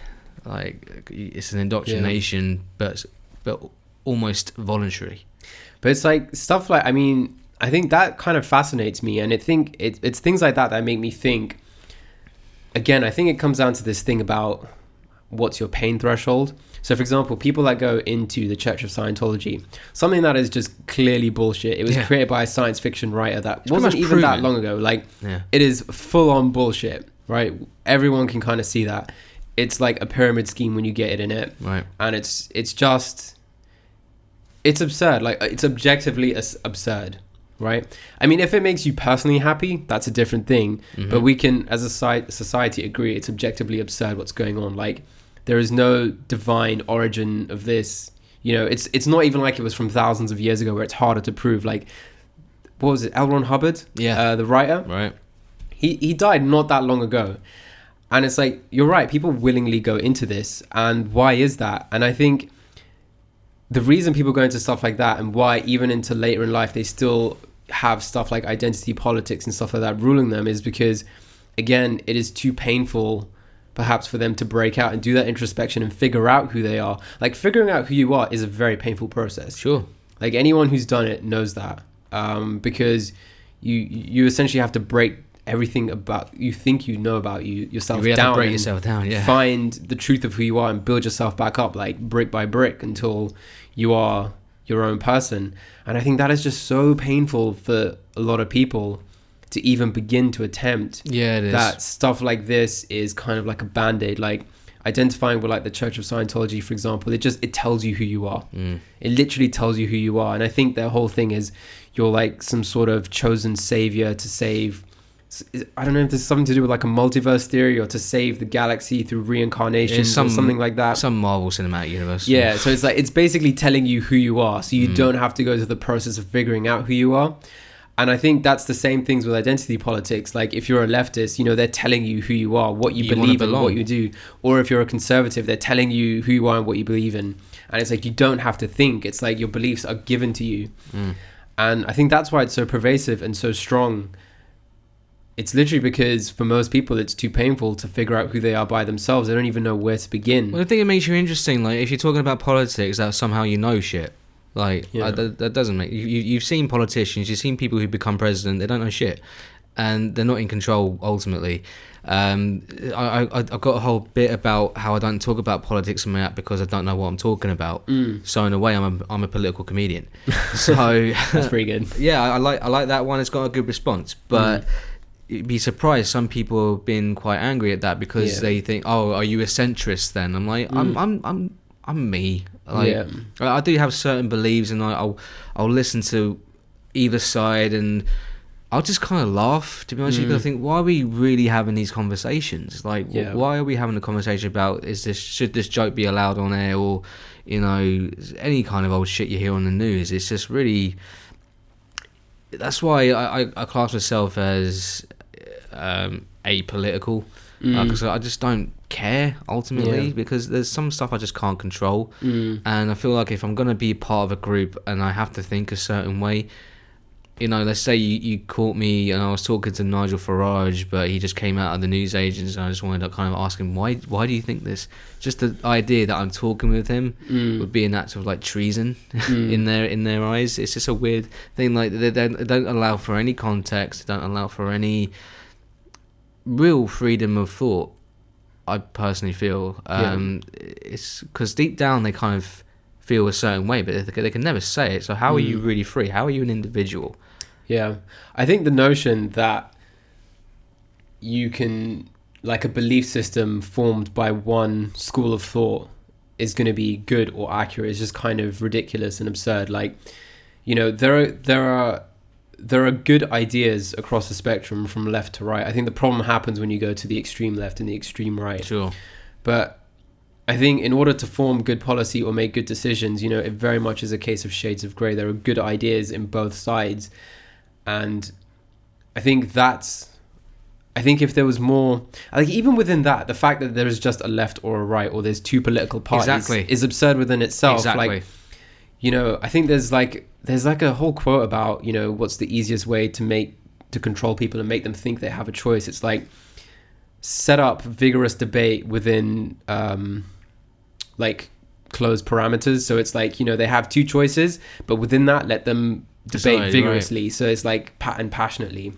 Like it's an indoctrination, but but almost voluntary. But it's like stuff like I mean, I think that kind of fascinates me, and I think it, it's things like that that make me think. Again, I think it comes down to this thing about what's your pain threshold. So, for example, people that go into the Church of Scientology, something that is just clearly bullshit. It was Yeah. created by a science fiction writer that It's wasn't even that long ago. Like, Yeah. it is full on bullshit, right? Everyone can kind of see that. It's like a pyramid scheme when you get it in it Right. and it's it's just it's absurd like it's objectively as absurd right? I mean if it makes you personally happy that's a different thing. Mhm. but we can as a soci- society agree it's objectively absurd what's going on. Like there is no divine origin of this. You know it's it's not even like it was from thousands of years ago where it's harder to prove. Like what was it? L. Ron Hubbard? Yeah. uh, the writer? Right. he he died not that long ago. And it's like you're right people willingly go into this. And why is that? And i think the reason people go into stuff like that and why even into later in life they still have stuff like identity politics and stuff like that ruling them is because again it is too painful perhaps for them to break out and do that introspection and figure out who they are like figuring out who you are is a very painful process Sure. like anyone who's done it knows that, um, because you you essentially have to break everything about you think you know about you yourself You have down to break yourself down. Yeah. find the truth of who you are and build yourself back up like brick by brick until you are your own person. And I think that is just so painful for a lot of people to even begin to attempt Yeah, it is. that stuff like this is kind of like a band-aid like identifying with like the church of scientology for example it just it tells you who you are Mm. it literally tells you who you are and i think their whole thing is you're like some sort of chosen savior to save I don't know if there's something to do with like a multiverse theory or to save the galaxy through reincarnation some- or something like that. Some Marvel Cinematic Universe. Yeah, so it's like it's basically telling you who you are, so you Mm. don't have to go through the process of figuring out who you are. And I think that's the same things with identity politics. Like if you're a leftist, you know, they're telling you who you are, what you, You believe in, belong. what you do. Or if you're a conservative, they're telling you who you are and what you believe in. And it's like you don't have to think. It's like your beliefs are given to you. Mm. And I think that's why it's so pervasive and so strong. It's literally because for most people it's too painful to figure out who they are by themselves. They don't even know where to begin. Well, I think it makes you interesting. Like if you're talking about politics, that somehow you know shit. Like Yeah. uh, that, that doesn't make you, you. You've seen politicians. You've seen people who become president. They don't know shit, and they're not in control ultimately. Um, I, I I've got a whole bit about how I don't talk about politics in my app because I don't know what I'm talking about. Mm, So in a way, I'm a, I'm a political comedian. So that's pretty good. yeah, I, I like I like that one. It's got a good response, but you'd be surprised. Some people have been quite angry at that because Yeah. they think, "Oh, are you a centrist?" Then I'm like, I'm Mm. I'm I'm I'm me. Like, yeah. I I do have certain beliefs, and I, I'll I'll listen to either side, and I'll just kind of laugh. To be honest, with you, 'cause I Mm. think, why are we really having these conversations? Like, Yeah. why are we having a conversation about is this should this joke be allowed on air, or you know, any kind of old shit you hear on the news? It's just really. That's why I, I, I class myself as um, apolitical Mm, because I just don't care ultimately Yeah. because there's some stuff I just can't control. mm, And I feel like if I'm gonna be part of a group and I have to think a certain way, you know, let's say you, you caught me and I was talking to Nigel Farage, but he just came out of the news agents, and I just wanted to kind of ask him why why do you think this? Just the idea that I'm talking with him mm, would be an act of like treason mm. in their in their eyes. It's just a weird thing. Like they they don't allow for any context. They don't allow for any real freedom of thought. I personally feel Yeah. um, it's because deep down they kind of feel a certain way, but they, they can never say it. So how are you Mm. really free? How are you an individual? Yeah. I think the notion that you can, like a belief system formed by one school of thought is going to be good or accurate is just kind of ridiculous and absurd. Like, you know, there are, there are, there are good ideas across the spectrum from left to right. I think the problem happens when you go to the extreme left and the extreme right. Sure. But I think in order to form good policy or make good decisions, you know, it very much is a case of shades of grey. There are good ideas in both sides. And I think that's I think if there was more like even within that, the fact that there is just a left or a right or there's two political parties Exactly. is absurd within itself. exactly. Like you know, I think there's like there's like a whole quote about, you know, what's the easiest way to make to control people and make them think they have a choice. It's like set up vigorous debate within um like closed parameters. So it's like, you know, they have two choices, but within that let them debate Decide, vigorously. So it's like and passionately.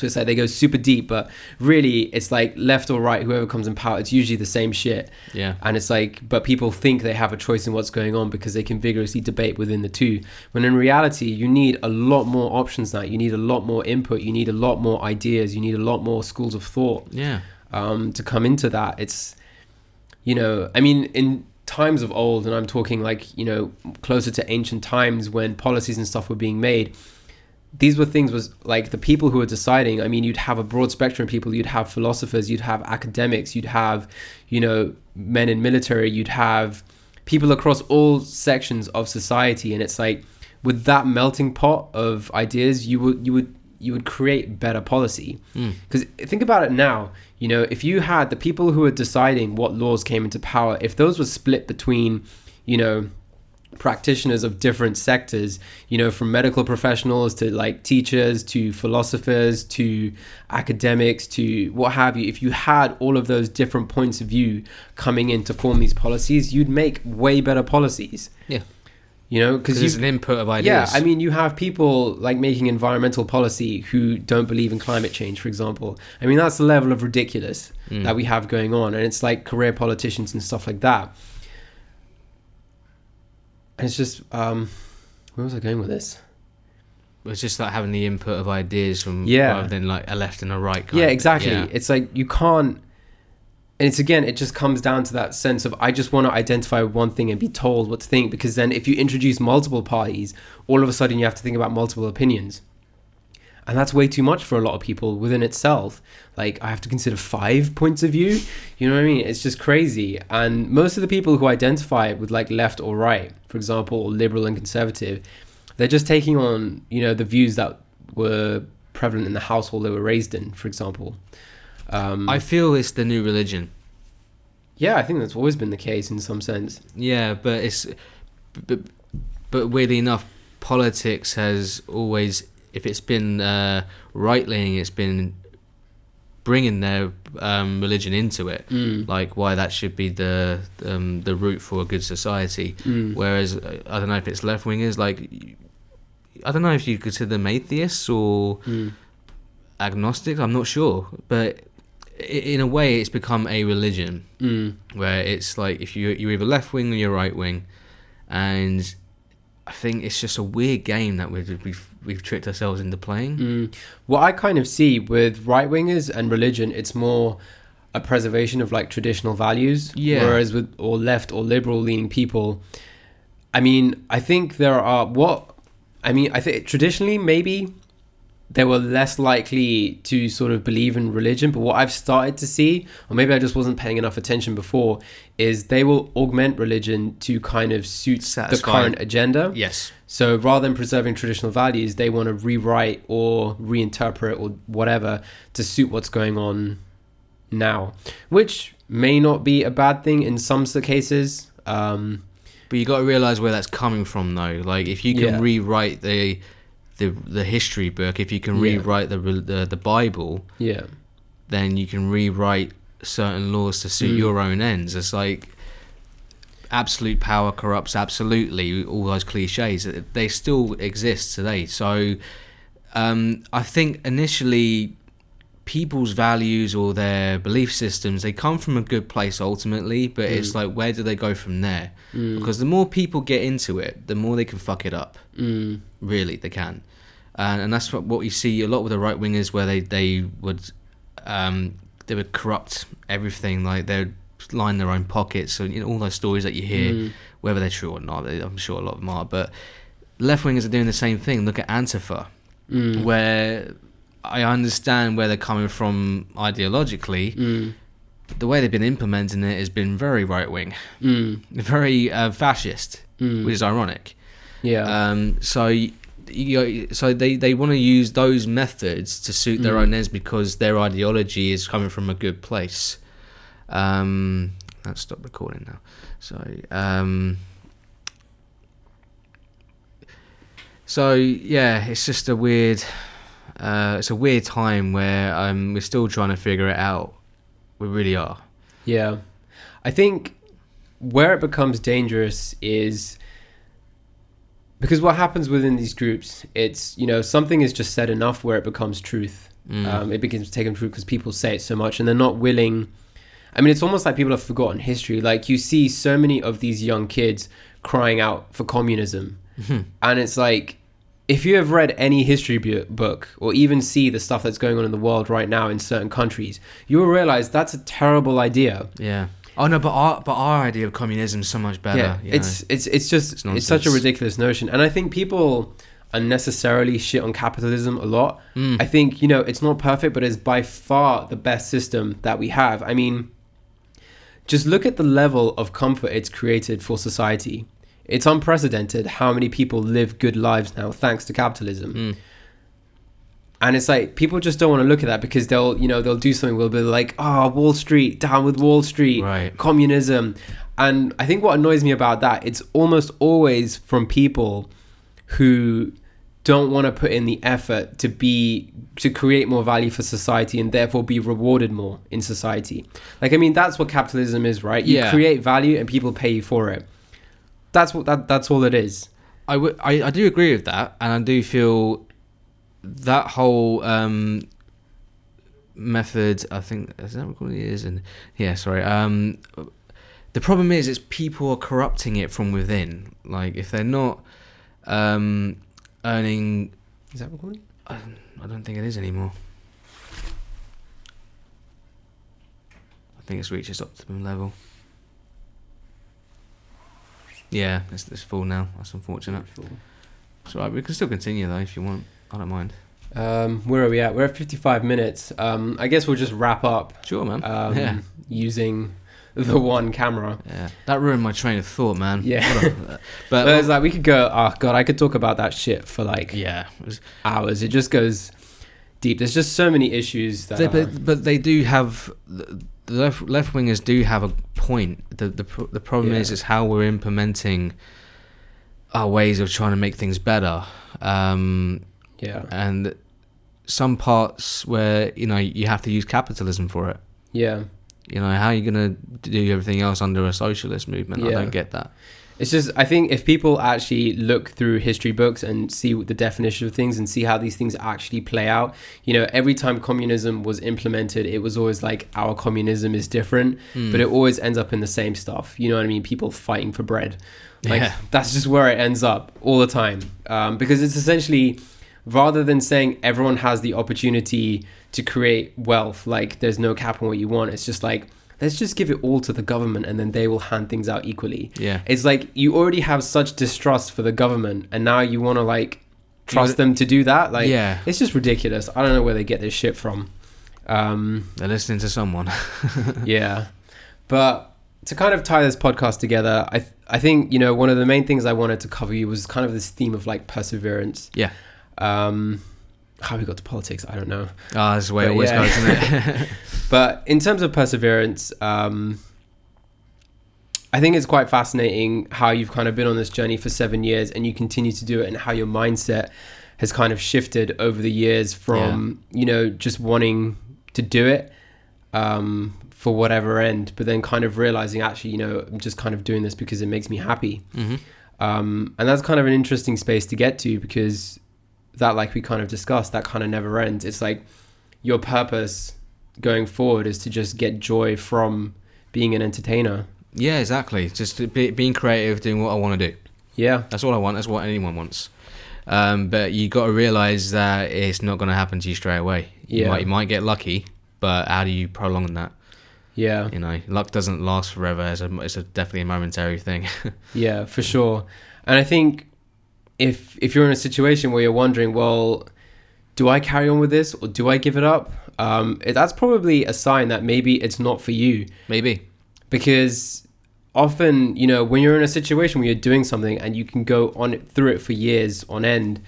So it's like they go super deep, but really it's like left or right, whoever comes in power, it's usually the same shit. yeah. And it's like, but people think they have a choice in what's going on because they can vigorously debate within the two. When in reality, you need a lot more options now. You need a lot more input. You need a lot more ideas. You need a lot more schools of thought Yeah. um, to come into that. It's, you know, I mean, in times of old, and I'm talking like, you know, closer to ancient times when policies and stuff were being made, these were things was like the people who were deciding. I mean, you'd have a broad spectrum of people. You'd have philosophers, you'd have academics, you'd have, you know, men in military, you'd have people across all sections of society. And it's like with that melting pot of ideas, you would, you would, you would create better policy. Mm. Because think about it now, you know, if you had the people who were deciding what laws came into power, if those were split between, you know, practitioners of different sectors, you know, from medical professionals to like teachers to philosophers to academics to what have you, if you had all of those different points of view coming in to form these policies, you'd make way better policies. Yeah. You know, because it's an input of ideas. yeah. I mean, you have people like making environmental policy who don't believe in climate change, for example. I mean, that's the level of ridiculous Mm. that we have going on, and it's like career politicians and stuff like that. It's just, um, where was I going with this? It's just like having the input of ideas from Yeah. rather than like a left and a right. Kind Yeah, exactly. yeah. It's like you can't. And it's again, it just comes down to that sense of I just want to identify one thing and be told what to think. Because then, if you introduce multiple parties, all of a sudden you have to think about multiple opinions. And that's way too much for a lot of people within itself. Like i have to consider five points of view. You know what i mean? It's just crazy. And most of the people who identify with like left or right for example liberal and conservative they're just taking on you know the views that were prevalent in the household they were raised in for example. Um, I feel it's the new religion. yeah i think that's always been the case in some sense. Yeah, but it's but, but weirdly enough, politics has always, if it's been uh, right leaning, it's been bringing their um, religion into it, mm. like why that should be the um, the route for a good society. Mm. Whereas uh, I don't know if it's left wingers, like I don't know if you consider them atheists or Mm. agnostics. I'm not sure, but in a way, it's become a religion Mm. where it's like if you you're either left wing or you're right wing, and I think it's just a weird game that we've we've, we've tricked ourselves into playing. Mm. What I kind of see with right wingers and religion, it's more a preservation of like traditional values. Yeah. Whereas with or left or liberal leaning people, I mean, I think there are what I mean. I think traditionally maybe they were less likely to sort of believe in religion. But what I've started to see, or maybe I just wasn't paying enough attention before, is they will augment religion to kind of suit the current agenda. Yes. So rather than preserving traditional values, they want to rewrite or reinterpret or whatever to suit what's going on now, which may not be a bad thing in some cases. Um, But you got to realize where that's coming from, though. Like if you can Yeah. rewrite the the the history book, if you can Yeah. rewrite the the the Bible, yeah, then you can rewrite certain laws to suit Mm. your own ends. It's like absolute power corrupts absolutely. All those cliches they still exist today. So um, I think initially people's values or their belief systems they come from a good place ultimately but it's Mm. like where do they go from there Mm. because the more people get into it the more they can fuck it up mm, really they can and, and that's what, what you see a lot with the right wingers where they they would um they would corrupt everything like they'd line their own pockets so you know all those stories that you hear mm, whether they're true or not they, i'm sure a lot of them are but left wingers are doing the same thing. Look at antifa mm, where i understand where they're coming from ideologically. Mm, the way they've been implementing it has been very right wing mm, very uh, fascist mm. which is ironic. Yeah, um, so you, so they, they want to use those methods to suit their Mm. own ends because their ideology is coming from a good place. Um, let's stop recording now. Sorry. Um, so yeah, it's just a weird. Uh, it's a weird time where um, we're still trying to figure it out. We really are. yeah. I think where it becomes dangerous is because what happens within these groups, it's you know something is just said enough where it becomes truth. Mm. Um, it becomes taken true because people say it so much and they're not willing. I mean, it's almost like people have forgotten history. Like you see so many of these young kids crying out for communism, Mhm. and it's like if you have read any history book or even see the stuff that's going on in the world right now in certain countries, you will realize that's a terrible idea. Yeah. Oh no, but our but our idea of communism is so much better. yeah, it's it's it's just It's it's, such a ridiculous notion, and I think people unnecessarily shit on capitalism a lot. Mm. I think you know it's not perfect, but it's by far the best system that we have. I mean, just look at the level of comfort it's created for society. It's unprecedented how many people live good lives now thanks to capitalism. Mm. And it's like people just don't want to look at that because they'll, you know, they'll do something. We'll be like, "Oh, Wall Street, down with Wall Street, Right. communism." And I think what annoys me about that, it's almost always from people who don't want to put in the effort to be to create more value for society and therefore be rewarded more in society. Like I mean, that's what capitalism is, right? You Yeah. create value and people pay you for it. That's what that that's all it is. I, w- I, I do agree with that, and I do feel that whole um, method. I think is that what it is, and yeah, sorry. Um, the problem is, is people are corrupting it from within. Like if they're not um, earning, Is that recording? I, I don't think it is anymore. I think it's reached its optimum level. Yeah, it's, it's full now. That's unfortunate. It's alright, we can still continue though if you want. I don't mind. Um, where are we at? We're at 55 minutes. Um, I guess we'll just wrap up Sure, man. um, yeah. using the one camera. Yeah. That ruined my train of thought, man. Yeah. But But it's like we could go. Oh god, I could talk about that shit for like yeah. it hours. It just goes deep. There's just so many issues that. They, but, but they do have the left left wingers do have a point. The the the problem is Yeah. is how we're implementing our ways of trying to make things better. Um, yeah, and some parts where you know you have to use capitalism for it. yeah. You know how are you gonna do everything else under a socialist movement? I don't get that. It's just I think if people actually look through history books and see the definition of things and see how these things actually play out, you know, every time communism was implemented, it was always like our communism is different, Hmm. but it always ends up in the same stuff. You know what I mean? People fighting for bread. Like Yeah. that's just where it ends up all the time. Um, because it's essentially rather than saying everyone has the opportunity to create wealth, like there's no cap on what you want, it's just like let's just give it all to the government and then they will hand things out equally. Yeah. It's like you already have such distrust for the government, and now you want to like trust them to do that. Like, yeah. it's just ridiculous. I don't know where they get this shit from. Um, They're listening to someone. yeah, but to kind of tie this podcast together, I th- I think you know one of the main things I wanted to cover you was kind of this theme of like perseverance. Yeah. Um, how we got to politics, I don't know. Ah, that's the way it But always yeah. goes, isn't it? But in terms of perseverance, um, I think it's quite fascinating how you've kind of been on this journey for seven years and you continue to do it, and how your mindset has kind of shifted over the years from you know just wanting to do it um, for whatever end, but then kind of realizing actually you know I'm just kind of doing this because it makes me happy. hmm Um, and that's kind of an interesting space to get to because that, like we kind of discussed, that kind of never ends. It's like your purpose going forward is to just get joy from being an entertainer. Yeah, exactly. Just be, being creative, doing what I want to do. Yeah, That's all I want. That's what anyone wants. Um, but you got to realize that it's not going to happen to you straight away. You Yeah. might you might get lucky, but how do you prolong that? yeah, You know, luck doesn't last forever. It's a, it's a definitely a momentary thing. yeah, for sure. And I think if if you're in a situation where you're wondering, well, do I carry on with this or do I give it up? Um, it, that's probably a sign that maybe it's not for you. Maybe. because often you know when you're in a situation where you're doing something and you can go on it through it for years on end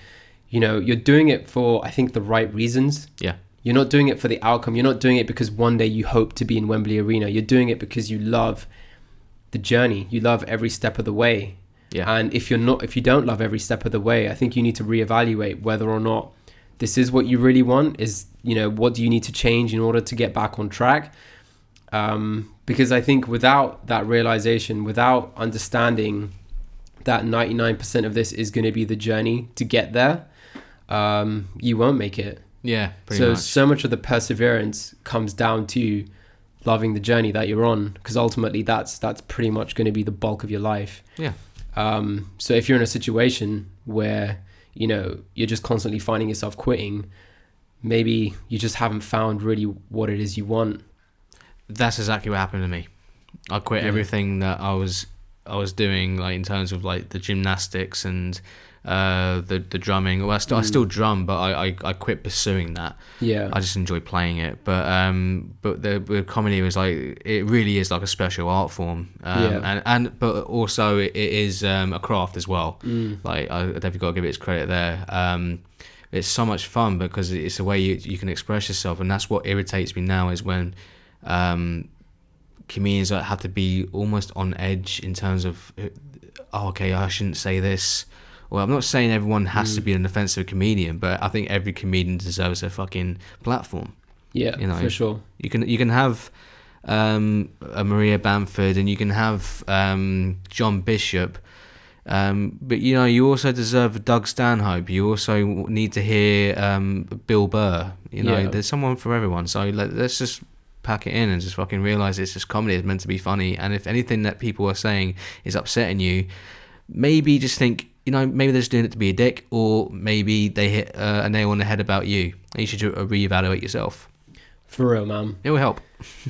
you know you're doing it for i think the right reasons Yeah. you're not doing it for the outcome you're not doing it because one day you hope to be in wembley arena you're doing it because you love the journey you love every step of the way Yeah. and if you're not if you don't love every step of the way i think you need to reevaluate whether or not this is what you really want is you know what do you need to change in order to get back on track um, because i think without that realization without understanding that 99% of this is going to be the journey to get there um, you won't make it yeah. So much. so much of the perseverance comes down to loving the journey that you're on because ultimately that's that's pretty much going to be the bulk of your life Yeah. Um, so if you're in a situation where you know you're just constantly finding yourself quitting maybe you just haven't found really what it is you want That's exactly what happened to me. I quit Yeah. everything that I was I was doing, like in terms of like the gymnastics and uh, the the drumming. Well, I, st- I Mm. still drum, but I, I, I quit pursuing that. yeah I just enjoy playing it. But um, but the, the comedy was like it really is like a special art form. Um, Yeah. and and but also it is um, a craft as well. Mm. Like I I definitely got to give it its credit there. Um, it's so much fun because it's a way you, you can express yourself, and that's what irritates me now is when um, comedians that have to be almost on edge in terms of, oh, okay, I shouldn't say this. Well, I'm not saying everyone has to Mm. be an offensive comedian, but I think every comedian deserves a fucking platform. yeah you know, for sure You can you can have um, a Maria Bamford and you can have um, John Bishop, um, but you know you also deserve Doug Stanhope. You also need to hear um, Bill Burr. You know, Yeah. there's someone for everyone. So let, let's just pack it in and just fucking realize it's just comedy. It's meant to be funny. And if anything that people are saying is upsetting you, maybe just think. You know, maybe they're just doing it to be a dick, or maybe they hit uh, a nail on the head about you. And you should uh, reevaluate yourself. for real man It will help.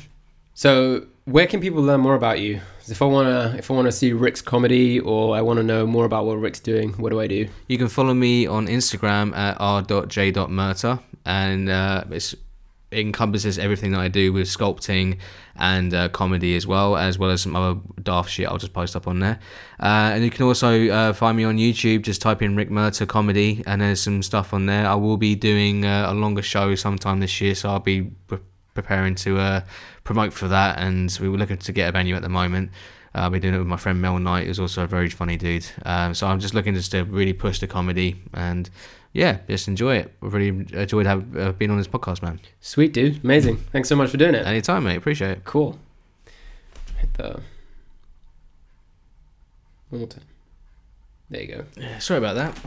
so where can people learn more about you if I wanna if I wanna see Rick's comedy or I wanna know more about what Rick's doing, what do I do? You can follow me on Instagram at r.j.murta, and uh, it's, it encompasses everything that I do with sculpting and uh, comedy as well, as well as some other daft shit I'll just post up on there. Uh, and you can also uh, find me on YouTube, just type in Rick Murtagh comedy, and there's some stuff on there. I will be doing uh, a longer show sometime this year, so I'll be pre- preparing to uh, promote for that, and we were looking to get a venue at the moment. Uh, I'll be doing it with my friend Mel Knight, who's also a very funny dude. Um, so I'm just looking just to really push the comedy and yeah, just enjoy it. We've really enjoyed have, uh, being on this podcast, man. Sweet dude, amazing. Thanks so much for doing it. Anytime, mate. Appreciate it. Cool. Hit the one more time. There you go. Yeah, sorry about that.